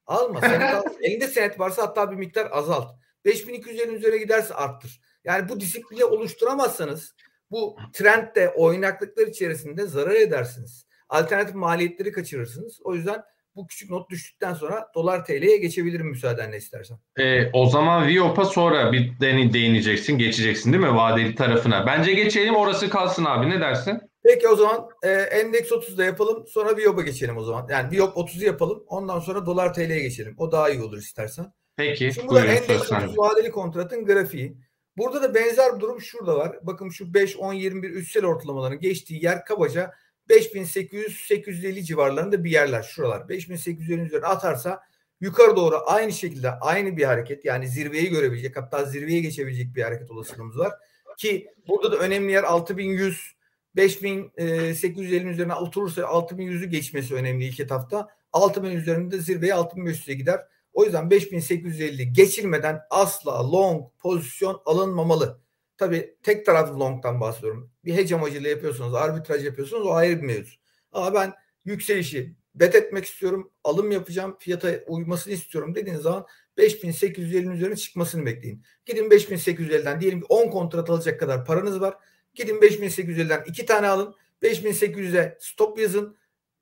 Alma. Senet al. Elinde senet varsa hatta bir miktar azalt. 5250'nin üzerine giderse arttır. Yani bu disiplini oluşturamazsanız bu trendde oynaklıklar içerisinde zarar edersiniz. Alternatif maliyetleri kaçırırsınız. O yüzden bu küçük not düştükten sonra dolar TL'ye geçebilirim müsaadenle istersen. e, o zaman Viop'a sonra bir deni- değineceksin, geçeceksin değil mi vadeli tarafına? Bence geçelim orası kalsın abi ne dersin? Peki o zaman e, endeks 30'da yapalım. Sonra Viyop'a geçelim o zaman. Yani Viyop 30'u yapalım. Ondan sonra dolar TL'ye geçelim. O daha iyi olur istersen. Peki Şimdi bu da endeks sende. 30 vadeli kontratın grafiği. Burada da benzer bir durum şurada var. Bakın şu 5, 10, 21 üstsel ortalamaların geçtiği yer kabaca 5800-850 civarlarında bir yerler şuralar. 5850'nin üzerine atarsa yukarı doğru aynı şekilde aynı bir hareket yani zirveyi görebilecek hatta zirveye geçebilecek bir hareket olasılığımız var. Ki burada da önemli yer 6100 5850'nin üzerine oturursa 6100'ü geçmesi önemli ilk etapta. 6000 üzerinde zirveye 6500'e gider. O yüzden 5850 geçilmeden asla long pozisyon alınmamalı. Tabii tek taraflı long'tan bahsediyorum. Bir hedge yapıyorsunuz, arbitraj yapıyorsunuz o ayrı bir mevzu. Ama ben yükselişi bet etmek istiyorum, alım yapacağım, fiyata uymasını istiyorum dediğiniz zaman 5850'nin üzerine çıkmasını bekleyin. Gidin 5850'den diyelim ki 10 kontrat alacak kadar paranız var. Gidin 5850'den 2 tane alın. 5800'e stop yazın.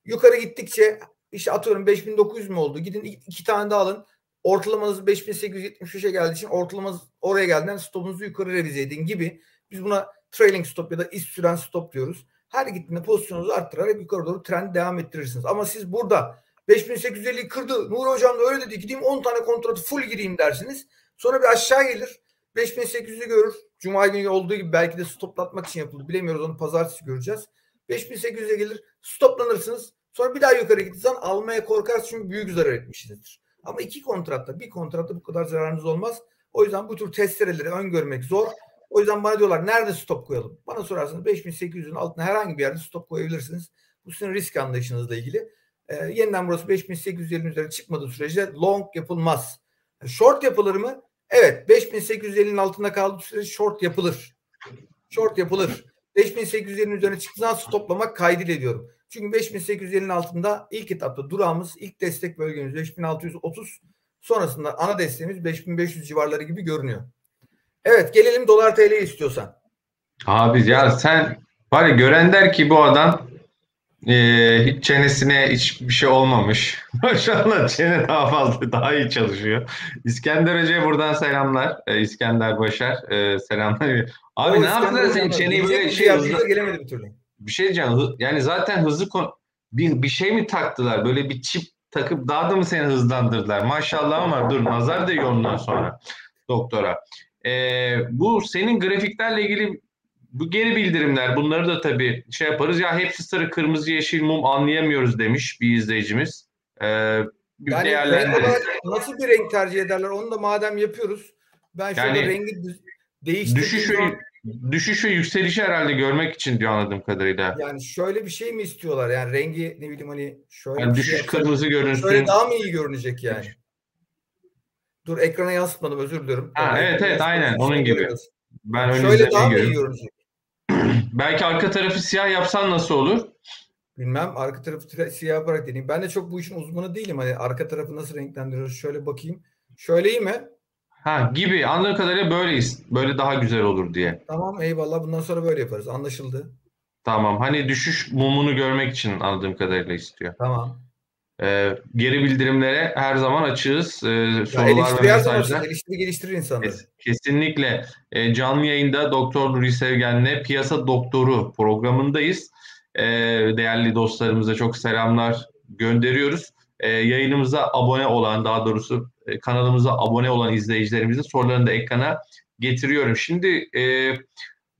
Yukarı gittikçe işte atıyorum 5900 mü oldu? Gidin 2 tane daha alın. Ortalamanız 5875'e geldiği için ortalamanız oraya geldiğinden stopunuzu yukarı revize edin gibi. Biz buna trailing stop ya da iş süren stop diyoruz. Her gittiğinde pozisyonunuzu arttırarak yukarı doğru trend devam ettirirsiniz. Ama siz burada 5850'yi kırdı. Nur hocam da öyle dedi. Gideyim 10 tane kontratı full gireyim dersiniz. Sonra bir aşağı gelir. 5800'ü görür. Cuma günü olduğu gibi belki de stoplatmak için yapıldı. Bilemiyoruz onu pazartesi göreceğiz. 5800'e gelir. Stoplanırsınız. Sonra bir daha yukarı gittiğiniz zaman almaya korkarsınız çünkü büyük zarar etmişsinizdir. Ama iki kontratta bir kontratta bu kadar zararınız olmaz. O yüzden bu tür testereleri öngörmek zor. O yüzden bana diyorlar nerede stop koyalım? Bana sorarsanız 5800'ün altına herhangi bir yerde stop koyabilirsiniz. Bu sizin risk anlayışınızla ilgili. E, yeniden burası 5850'nin üzerine çıkmadığı sürece long yapılmaz. Short yapılır mı? Evet 5850'nin altında kaldığı sürece short yapılır. Short yapılır. 5850'nin üzerine çıktığı zaman stoplamak kaydıyla ediyorum. Çünkü 5850'nin altında ilk etapta durağımız ilk destek bölgemiz 5630 sonrasında ana desteğimiz 5500 civarları gibi görünüyor. Evet gelelim dolar TL istiyorsan. Abi ya sen var ya gören der ki bu adam e, hiç çenesine hiçbir şey olmamış. Maşallah çene daha fazla daha iyi çalışıyor. İskender Hoca'ya buradan selamlar. E, İskender Başar e, selamlar. Abi o ne yaptılar senin çeneyi böyle şey hızlı... gelemedi bir türlü. Bir şey diyeceğim. Yani zaten hızlı bir, bir şey mi taktılar? Böyle bir çip takıp daha da mı seni hızlandırdılar? Maşallah ama dur nazar değiyor ondan sonra doktora. Ee, bu senin grafiklerle ilgili bu geri bildirimler bunları da tabii şey yaparız. Ya hepsi sarı kırmızı yeşil mum anlayamıyoruz demiş bir izleyicimiz. Ee, bir yani nasıl bir renk tercih ederler onu da madem yapıyoruz. Ben şöyle yani, rengi değiştirdim. Düşüş ve, düşüş ve yükselişi herhalde görmek için diyor anladığım kadarıyla. Yani şöyle bir şey mi istiyorlar? Yani rengi ne bileyim hani şöyle yani düşüş şey kırmızı görünsün. Şöyle daha mı iyi görünecek yani? Dur ekrana yansıtmadım özür dilerim. Ha, evet evet aynen onun gibi. Ben öyle Şöyle daha mı iyi görünecek? Belki arka tarafı siyah yapsan nasıl olur? Bilmem arka tarafı siyah bırak deneyim. Ben de çok bu işin uzmanı değilim. Hani arka tarafı nasıl renklendiriyoruz? Şöyle bakayım. Şöyle iyi mi? Ha gibi anladığım kadarıyla böyleyiz. Böyle daha güzel olur diye. Tamam eyvallah bundan sonra böyle yaparız. Anlaşıldı. Tamam. Hani düşüş mumunu görmek için anladığım kadarıyla istiyor. Tamam. Ee, geri bildirimlere her zaman açığız. Ee, sorular ve mesajlar. Eleştiri geliştirir insanları. kesinlikle. Ee, canlı yayında Doktor Nuri Sevgen'le Piyasa Doktoru programındayız. Ee, değerli dostlarımıza çok selamlar gönderiyoruz. Ee, yayınımıza abone olan, daha doğrusu e, kanalımıza abone olan izleyicilerimizin sorularını da ekrana getiriyorum. Şimdi e,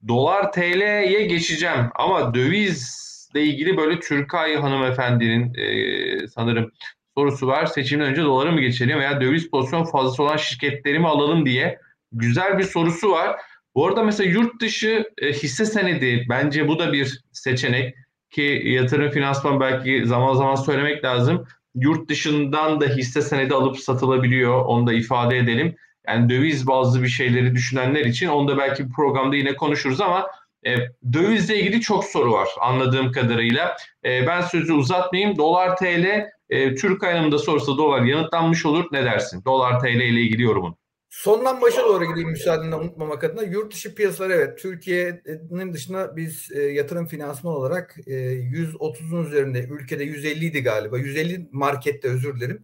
dolar TL'ye geçeceğim ama döviz ile ilgili böyle Türkay hanımefendinin e, sanırım sorusu var. Seçimden önce dolara mı geçelim veya döviz pozisyon fazlası olan şirketleri mi alalım diye güzel bir sorusu var. Bu arada mesela yurt dışı e, hisse senedi bence bu da bir seçenek ki yatırım finansman belki zaman zaman söylemek lazım. Yurt dışından da hisse senedi alıp satılabiliyor. Onu da ifade edelim. Yani döviz bazlı bir şeyleri düşünenler için onu da belki bir programda yine konuşuruz ama e, dövizle ilgili çok soru var anladığım kadarıyla. E, ben sözü uzatmayayım. Dolar TL e, Türk ayınında sorsa dolar yanıtlanmış olur. Ne dersin? Dolar TL ile ilgili yorumun. Sondan başa doğru gideyim müsaadenle unutmamak adına. Yurt dışı piyasalar evet Türkiye'nin dışında biz e, yatırım finansman olarak e, 130'un üzerinde ülkede 150 idi galiba. 150 markette özür dilerim.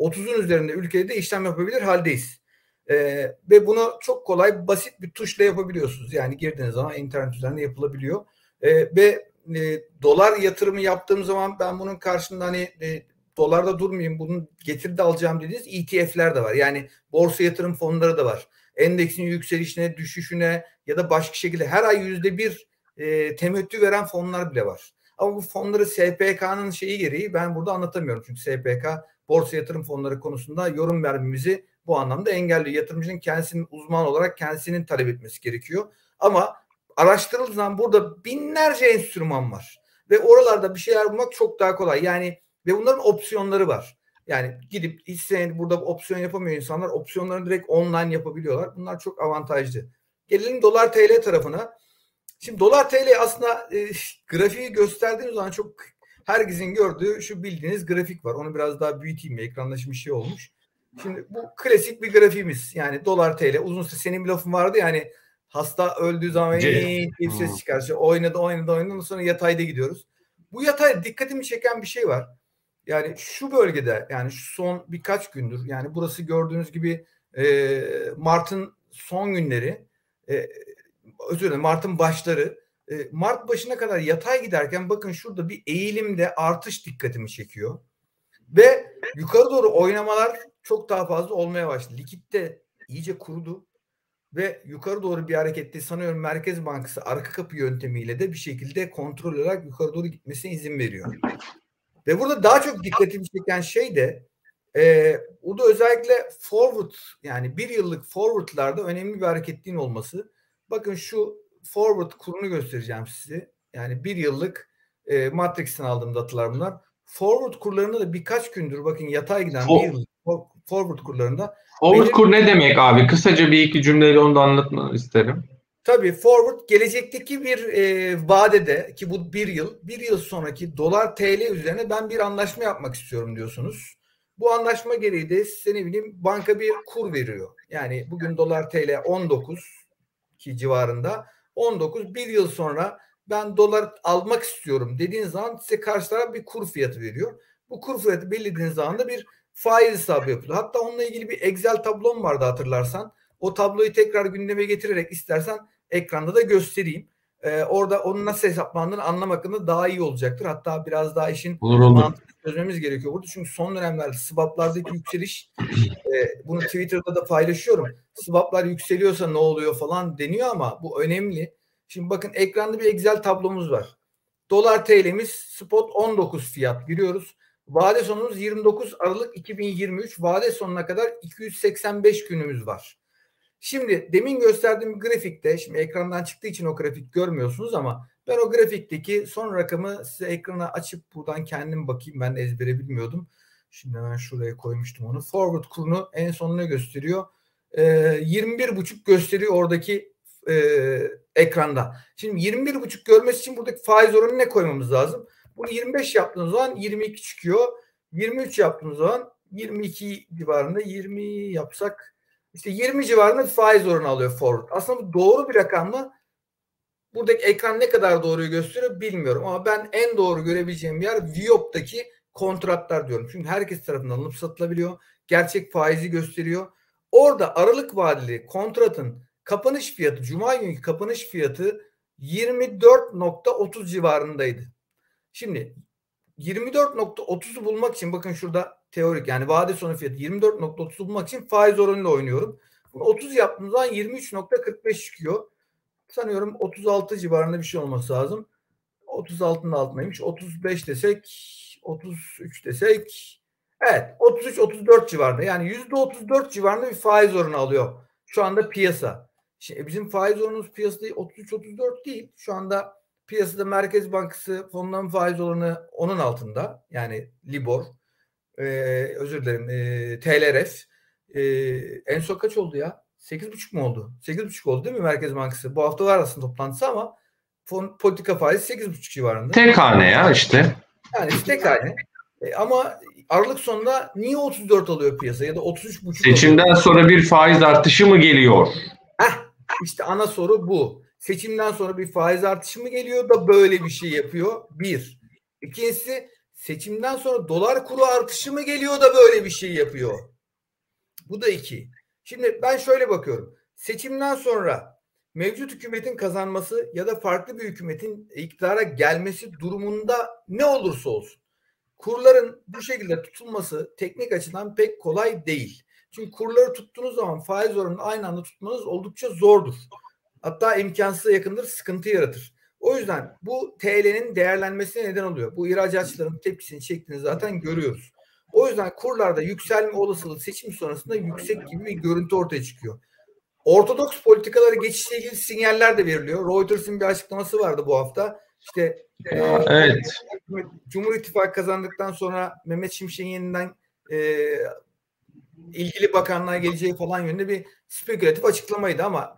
30'un üzerinde ülkede de işlem yapabilir haldeyiz. E, ve bunu çok kolay basit bir tuşla yapabiliyorsunuz. Yani girdiğiniz zaman internet üzerinde yapılabiliyor. E, ve e, dolar yatırımı yaptığım zaman ben bunun karşında hani e, dolarda durmayayım bunun getirdi alacağım dediğiniz ETF'ler de var. Yani borsa yatırım fonları da var. Endeksin yükselişine, düşüşüne ya da başka şekilde her ay yüzde bir e, temettü veren fonlar bile var. Ama bu fonları SPK'nın şeyi gereği ben burada anlatamıyorum. Çünkü SPK borsa yatırım fonları konusunda yorum vermemizi bu anlamda engelliyor. Yatırımcının kendisinin uzman olarak kendisinin talep etmesi gerekiyor. Ama araştırıldığı burada binlerce enstrüman var. Ve oralarda bir şeyler bulmak çok daha kolay. Yani ve bunların opsiyonları var. Yani gidip isteyen burada opsiyon yapamıyor insanlar. Opsiyonlarını direkt online yapabiliyorlar. Bunlar çok avantajlı. Gelelim dolar TL tarafına. Şimdi dolar TL aslında e, grafiği gösterdiğim zaman çok herkesin gördüğü şu bildiğiniz grafik var. Onu biraz daha büyüteyim. Ekranda şimdi şey olmuş. Şimdi bu klasik bir grafiğimiz. Yani dolar TL uzun süre senin bir lafın vardı ya hani hasta öldüğü zaman bir ses çıkar. İşte oynadı oynadı oynadı sonra yatayda gidiyoruz. Bu yatay dikkatimi çeken bir şey var. Yani şu bölgede yani şu son birkaç gündür yani burası gördüğünüz gibi e, Mart'ın son günleri e, özür dilerim Mart'ın başları e, Mart başına kadar yatay giderken bakın şurada bir eğilimde artış dikkatimi çekiyor. Ve yukarı doğru oynamalar çok daha fazla olmaya başladı. Likitte iyice kurudu ve yukarı doğru bir harekette sanıyorum Merkez Bankası arka kapı yöntemiyle de bir şekilde kontrol olarak yukarı doğru gitmesine izin veriyor. Ve burada daha çok dikkatimi çeken şey de e, o da özellikle forward yani bir yıllık forwardlarda önemli bir hareketliğin olması. Bakın şu forward kurunu göstereceğim size. Yani bir yıllık e, Matrix'ten aldığım datalar bunlar. forward kurlarında da birkaç gündür bakın yatay giden For, bir yıl forward kurlarında. Forward kur ne demek abi? Kısaca bir iki cümleyle onu da anlatmanı isterim. Tabii forward gelecekteki bir e, vadede ki bu bir yıl, bir yıl sonraki dolar TL üzerine ben bir anlaşma yapmak istiyorum diyorsunuz. Bu anlaşma gereği de size ne bileyim banka bir kur veriyor. Yani bugün dolar TL 19 ki civarında 19 bir yıl sonra ben dolar almak istiyorum dediğin zaman size karşı taraf bir kur fiyatı veriyor. Bu kur fiyatı belirlediğiniz zaman da bir faiz hesabı yapılıyor. Hatta onunla ilgili bir Excel tablom vardı hatırlarsan. O tabloyu tekrar gündeme getirerek istersen ekranda da göstereyim. Ee, orada onun nasıl hesaplandığını anlamak hakkında daha iyi olacaktır. Hatta biraz daha işin mantığını çözmemiz gerekiyor burada. Çünkü son dönemlerde swaplardaki yükseliş e, bunu Twitter'da da paylaşıyorum. Swaplar yükseliyorsa ne oluyor falan deniyor ama bu önemli. Şimdi bakın ekranda bir Excel tablomuz var. Dolar TL'miz spot 19 fiyat giriyoruz. Vade sonumuz 29 Aralık 2023. Vade sonuna kadar 285 günümüz var. Şimdi demin gösterdiğim grafikte şimdi ekrandan çıktığı için o grafik görmüyorsunuz ama ben o grafikteki son rakamı size ekrana açıp buradan kendim bakayım. Ben de ezbere bilmiyordum. Şimdi hemen şuraya koymuştum onu. Forward kurunu en sonuna gösteriyor. Ee, 21,5 gösteriyor oradaki e, ekranda. Şimdi 21,5 görmesi için buradaki faiz oranı ne koymamız lazım? Bunu 25 yaptığımız zaman 22 çıkıyor. 23 yaptığımız zaman 22 civarında 20 yapsak işte 20 civarında faiz oranı alıyor forward. Aslında bu doğru bir rakam mı? Buradaki ekran ne kadar doğruyu gösteriyor bilmiyorum ama ben en doğru görebileceğim yer Viop'taki kontratlar diyorum. Çünkü herkes tarafından alınıp satılabiliyor. Gerçek faizi gösteriyor. Orada aralık vadeli kontratın kapanış fiyatı, Cuma günkü kapanış fiyatı 24.30 civarındaydı. Şimdi 24.30'u bulmak için bakın şurada teorik yani vade sonu fiyatı 24.30 bulmak için faiz oranıyla oynuyorum. Bunu 30 yaptığım zaman 23.45 çıkıyor. Sanıyorum 36 civarında bir şey olması lazım. 36'nın altındaymış. 35 desek 33 desek evet 33-34 civarında yani %34 civarında bir faiz oranı alıyor şu anda piyasa. Şimdi bizim faiz oranımız piyasada 33-34 değil. Şu anda piyasada Merkez Bankası fonlama faiz oranı onun altında. Yani Libor, e, özür dilerim e, TLRF. E, en son kaç oldu ya? 8,5 mu oldu? 8,5 oldu değil mi Merkez Bankası? Bu hafta var aslında toplantısı ama fon, politika faizi 8,5 civarında. Tek hane ya işte. Yani işte tek hane. E, ama Aralık sonunda niye 34 alıyor piyasa ya da 33,5 Seçimden alıyor? sonra bir faiz artışı mı geliyor? Heh, işte ana soru bu. Seçimden sonra bir faiz artışı mı geliyor da böyle bir şey yapıyor? Bir. İkincisi seçimden sonra dolar kuru artışı mı geliyor da böyle bir şey yapıyor? Bu da iki. Şimdi ben şöyle bakıyorum. Seçimden sonra mevcut hükümetin kazanması ya da farklı bir hükümetin iktidara gelmesi durumunda ne olursa olsun kurların bu şekilde tutulması teknik açıdan pek kolay değil. Çünkü kurları tuttuğunuz zaman faiz oranını aynı anda tutmanız oldukça zordur. Hatta imkansıza yakındır, sıkıntı yaratır. O yüzden bu TL'nin değerlenmesine neden oluyor. Bu ihracatçıların tepkisini çektiğini zaten görüyoruz. O yüzden kurlarda yükselme olasılığı seçim sonrasında yüksek gibi bir görüntü ortaya çıkıyor. Ortodoks politikaları geçişle ilgili sinyaller de veriliyor. Reuters'ın bir açıklaması vardı bu hafta. İşte e, evet. Cumhur İttifakı kazandıktan sonra Mehmet Şimşek'in yeniden e, ilgili bakanlığa geleceği falan yönünde bir spekülatif açıklamaydı ama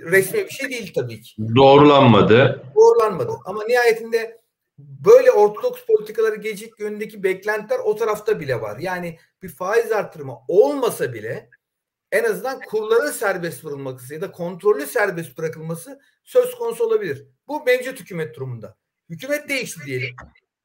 resmi bir şey değil tabii ki. Doğrulanmadı. Doğrulanmadı. Ama nihayetinde böyle ortodoks politikaları gelecek yönündeki beklentiler o tarafta bile var. Yani bir faiz artırımı olmasa bile en azından kurların serbest bırakılması ya da kontrollü serbest bırakılması söz konusu olabilir. Bu mevcut hükümet durumunda. Hükümet değişti diyelim.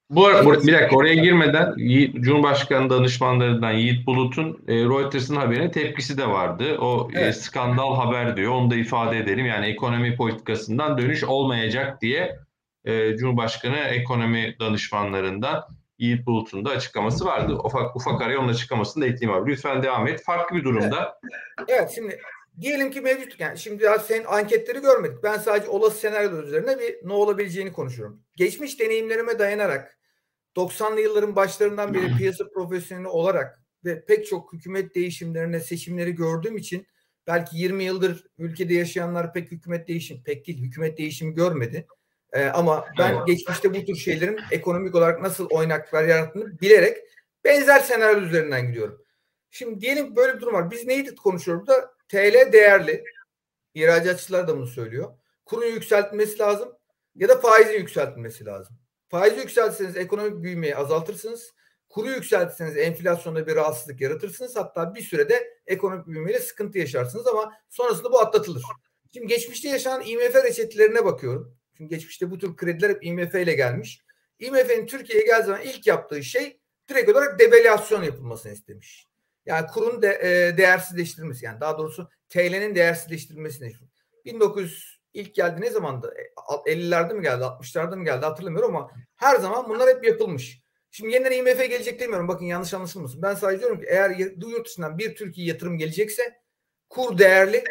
Bu, bu bir dakika oraya girmeden Cumhurbaşkanı danışmanlarından Yiğit Bulut'un e, Reuters'ın haberine tepkisi de vardı. O e, evet. e, skandal haber diyor. Onu da ifade edelim. Yani ekonomi politikasından dönüş olmayacak diye e, Cumhurbaşkanı ekonomi danışmanlarından Yiğit Bulut'un da açıklaması vardı. Ufak ufak araya onun açıklamasını da ekleyeyim abi. Lütfen devam et. Farklı bir durumda. Evet, evet şimdi diyelim ki mevcut yani şimdi daha senin anketleri görmedik. Ben sadece olası senaryolar üzerine bir ne olabileceğini konuşuyorum. Geçmiş deneyimlerime dayanarak 90'lı yılların başlarından beri piyasa profesyoneli olarak ve pek çok hükümet değişimlerine seçimleri gördüğüm için belki 20 yıldır ülkede yaşayanlar pek hükümet değişim pek değil hükümet değişimi görmedi. Ee, ama ben geçmişte bu tür şeylerin ekonomik olarak nasıl oynaklar yarattığını bilerek benzer senaryo üzerinden gidiyorum. Şimdi diyelim böyle bir durum var. Biz neyi konuşuyoruz da TL değerli. İhracatçılar da bunu söylüyor. Kurun yükseltmesi lazım ya da faizin yükseltilmesi lazım. Faizi yükseltirseniz ekonomik büyümeyi azaltırsınız. Kuru yükseltirseniz enflasyonda bir rahatsızlık yaratırsınız. Hatta bir sürede ekonomik büyümeyle sıkıntı yaşarsınız ama sonrasında bu atlatılır. Şimdi geçmişte yaşanan IMF reçetelerine bakıyorum. Çünkü geçmişte bu tür krediler hep IMF ile gelmiş. IMF'nin Türkiye'ye geldiği zaman ilk yaptığı şey direkt olarak devalüasyon yapılmasını istemiş. Yani kurun de, e, değersizleştirilmesi yani daha doğrusu TL'nin değersizleştirilmesini. 1900 ilk geldi ne zamandı? 50'lerde mi geldi, 60'larda mı geldi hatırlamıyorum ama her zaman bunlar hep yapılmış. Şimdi yeniden IMF gelecek demiyorum. Bakın yanlış anlaşılmasın. Ben sadece diyorum ki eğer yurt dışından bir Türkiye yatırım gelecekse kur değerli.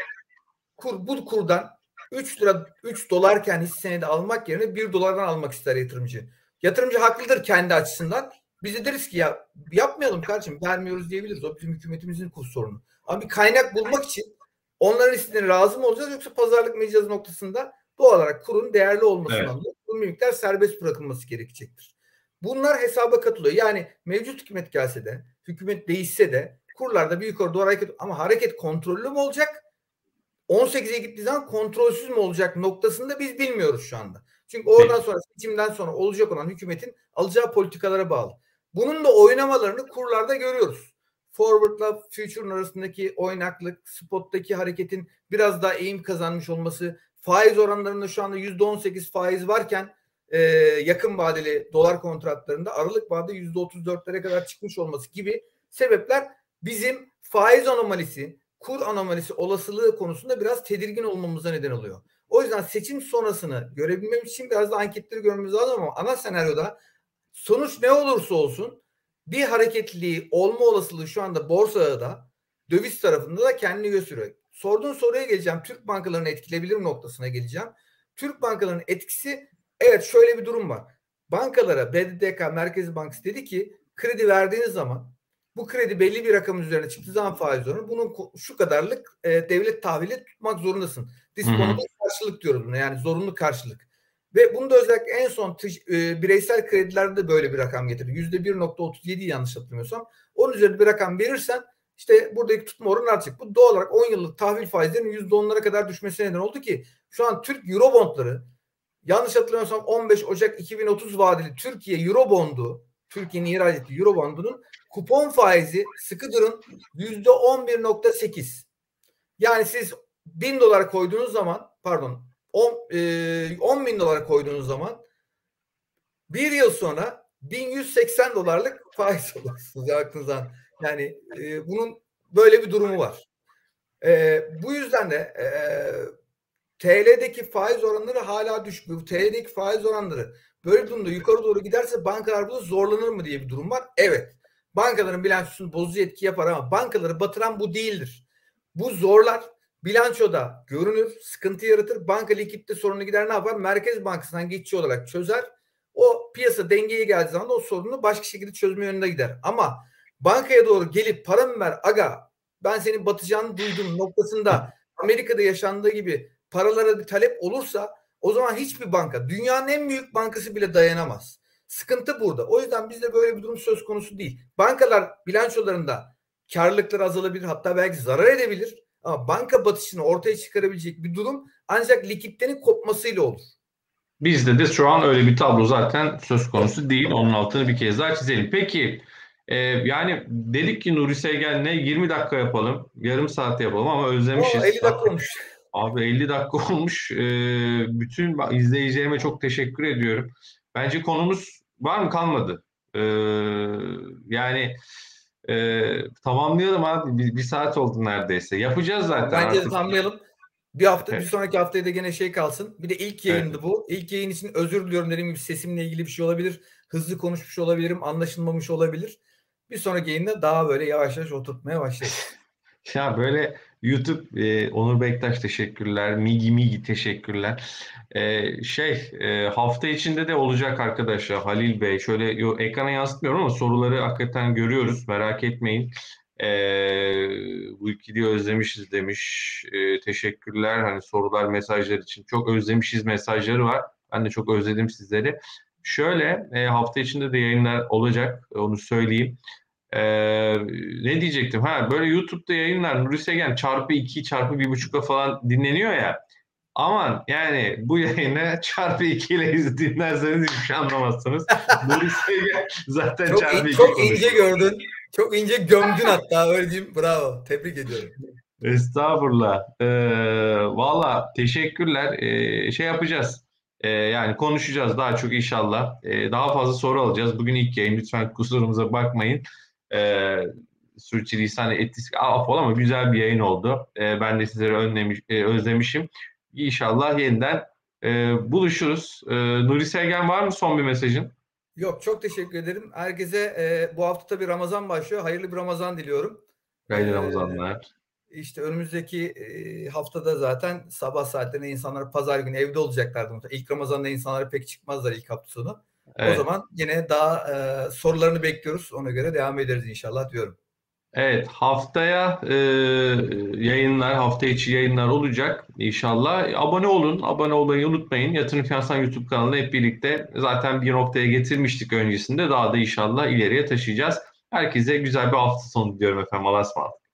Kur bu kurdan 3 lira 3 dolarken hisseni almak yerine 1 dolardan almak ister yatırımcı. Yatırımcı haklıdır kendi açısından. Biz de deriz ki ya yapmayalım kardeşim vermiyoruz diyebiliriz. O bizim hükümetimizin kur sorunu. Ama bir kaynak bulmak için onların isteğine razı mı olacağız yoksa pazarlık mecaz noktasında doğal olarak kurun değerli olması evet. anlamında bu miktar serbest bırakılması gerekecektir. Bunlar hesaba katılıyor. Yani mevcut hükümet gelse de, hükümet değişse de kurlarda bir yukarı doğru hareket ama hareket kontrollü mü olacak? 18'e gittiği zaman kontrolsüz mü olacak noktasında biz bilmiyoruz şu anda. Çünkü oradan sonra seçimden sonra olacak olan hükümetin alacağı politikalara bağlı. Bunun da oynamalarını kurlarda görüyoruz. Forward'la future'ın arasındaki oynaklık, spot'taki hareketin biraz daha eğim kazanmış olması, faiz oranlarında şu anda %18 faiz varken e, yakın vadeli dolar kontratlarında aralık vade %34'lere kadar çıkmış olması gibi sebepler bizim faiz anomalisi, kur anomalisi olasılığı konusunda biraz tedirgin olmamıza neden oluyor. O yüzden seçim sonrasını görebilmemiz için biraz da anketleri görmemiz lazım ama ana senaryoda sonuç ne olursa olsun bir hareketliliği olma olasılığı şu anda borsada da döviz tarafında da kendini gösteriyor. Sorduğun soruya geleceğim. Türk bankalarını etkilebilir noktasına geleceğim. Türk bankalarının etkisi evet şöyle bir durum var. Bankalara BDDK Merkez Bankası dedi ki kredi verdiğiniz zaman bu kredi belli bir rakamın üzerine çıktığı zaman faiz oranı bunun şu kadarlık e, devlet tahvili tutmak zorundasın. Disponable karşılık diyoruz buna yani zorunlu karşılık. Ve bunu da özellikle en son e, bireysel kredilerde de böyle bir rakam getirdi. Yüzde 1.37 yanlış hatırlamıyorsam. Onun üzerinde bir rakam verirsen işte buradaki tutma oranı artacak. Bu doğal olarak 10 yıllık tahvil faizlerinin %10'lara kadar düşmesine neden oldu ki şu an Türk Eurobondları yanlış hatırlamıyorsam 15 Ocak 2030 vadeli Türkiye Eurobondu Türkiye'nin ihraç ettiği Eurobond'unun kupon faizi sıkı durun %11.8. Yani siz 1000 dolar koyduğunuz zaman pardon 10, e, 10 bin dolar koyduğunuz zaman bir yıl sonra 1180 dolarlık faiz alırsınız aklınızdan. Yani e, bunun böyle bir durumu var. E, bu yüzden de e, TL'deki faiz oranları hala düşük. TL'deki faiz oranları böyle bir durumda yukarı doğru giderse bankalar burada zorlanır mı diye bir durum var. Evet. Bankaların bilançosunu bozucu etki yapar ama bankaları batıran bu değildir. Bu zorlar bilançoda görünür, sıkıntı yaratır. Banka likitte sorunu gider ne yapar? Merkez Bankası'ndan geçici olarak çözer. O piyasa dengeye geldiği zaman o sorunu başka şekilde çözme yönünde gider. Ama bankaya doğru gelip para mı ver aga ben senin batacağını duydum noktasında Amerika'da yaşandığı gibi paralara bir talep olursa o zaman hiçbir banka dünyanın en büyük bankası bile dayanamaz. Sıkıntı burada. O yüzden bizde böyle bir durum söz konusu değil. Bankalar bilançolarında karlılıkları azalabilir hatta belki zarar edebilir. Ama banka batışını ortaya çıkarabilecek bir durum ancak likiditenin kopmasıyla olur. Bizde de şu an öyle bir tablo zaten söz konusu değil. Onun altını bir kez daha çizelim. Peki e, yani dedik ki Nuri Sevgen'le 20 dakika yapalım, yarım saat yapalım ama özlemişiz. Oo, 50 dakika olmuş. Abi 50 dakika olmuş. E, bütün izleyicilerime çok teşekkür ediyorum. Bence konumuz var mı kalmadı. E, yani e, tamamlayalım abi. Bir, bir saat oldu neredeyse. Yapacağız zaten. Bence artık. tamamlayalım. Bir hafta evet. bir sonraki haftaya da gene şey kalsın. Bir de ilk yayındı evet. bu. İlk yayın için özür diliyorum dediğim gibi sesimle ilgili bir şey olabilir. Hızlı konuşmuş olabilirim. Anlaşılmamış olabilir. Bir sonraki yayında daha böyle yavaş yavaş oturtmaya başlayacağız. Ya böyle YouTube e, Onur Bektaş teşekkürler. Migi Migi teşekkürler. E, şey e, hafta içinde de olacak arkadaşlar Halil Bey. Şöyle yo, ekrana yansıtmıyorum ama soruları hakikaten görüyoruz. Merak etmeyin. E, bu ikiliyi özlemişiz demiş. E, teşekkürler. Hani sorular mesajlar için çok özlemişiz mesajları var. Ben de çok özledim sizleri. Şöyle e, hafta içinde de yayınlar olacak. Onu söyleyeyim. E, ne diyecektim? Ha böyle YouTube'da yayınlar Nuri Segen çarpı 2 çarpı 1.5'la falan dinleniyor ya. Aman yani bu yayını çarpı 2 ile dinlerseniz hiçbir şey anlamazsınız. Nuri Segen zaten çok çarpı 2 Çok ince gördün. Çok ince gömdün hatta öyle diyeyim. Bravo. Tebrik ediyorum. Estağfurullah. Ee, Valla teşekkürler. Ee, şey yapacağız. Ee, yani konuşacağız daha çok inşallah. Ee, daha fazla soru alacağız. Bugün ilk yayın. Lütfen kusurumuza bakmayın. Ee, sürçülisan ettik. Affola ama güzel bir yayın oldu. Ee, ben de sizleri önlemiş, e, özlemişim. İnşallah yeniden e, buluşuruz. E, Nuri Sevgen var mı son bir mesajın? Yok çok teşekkür ederim. Herkese e, bu hafta bir Ramazan başlıyor. Hayırlı bir Ramazan diliyorum. Hayırlı ee, Ramazanlar. İşte önümüzdeki e, haftada zaten sabah saatlerinde insanlar pazar günü evde olacaklardı. İlk Ramazan'da insanlar pek çıkmazlar ilk hafta sonu. Evet. O zaman yine daha e, sorularını bekliyoruz. Ona göre devam ederiz inşallah diyorum. Evet haftaya e, yayınlar, hafta içi yayınlar olacak inşallah. Abone olun, abone olmayı unutmayın. Yatırım Finansan YouTube kanalını hep birlikte zaten bir noktaya getirmiştik öncesinde. Daha da inşallah ileriye taşıyacağız. Herkese güzel bir hafta sonu diliyorum efendim. Allah'a ısmarladık.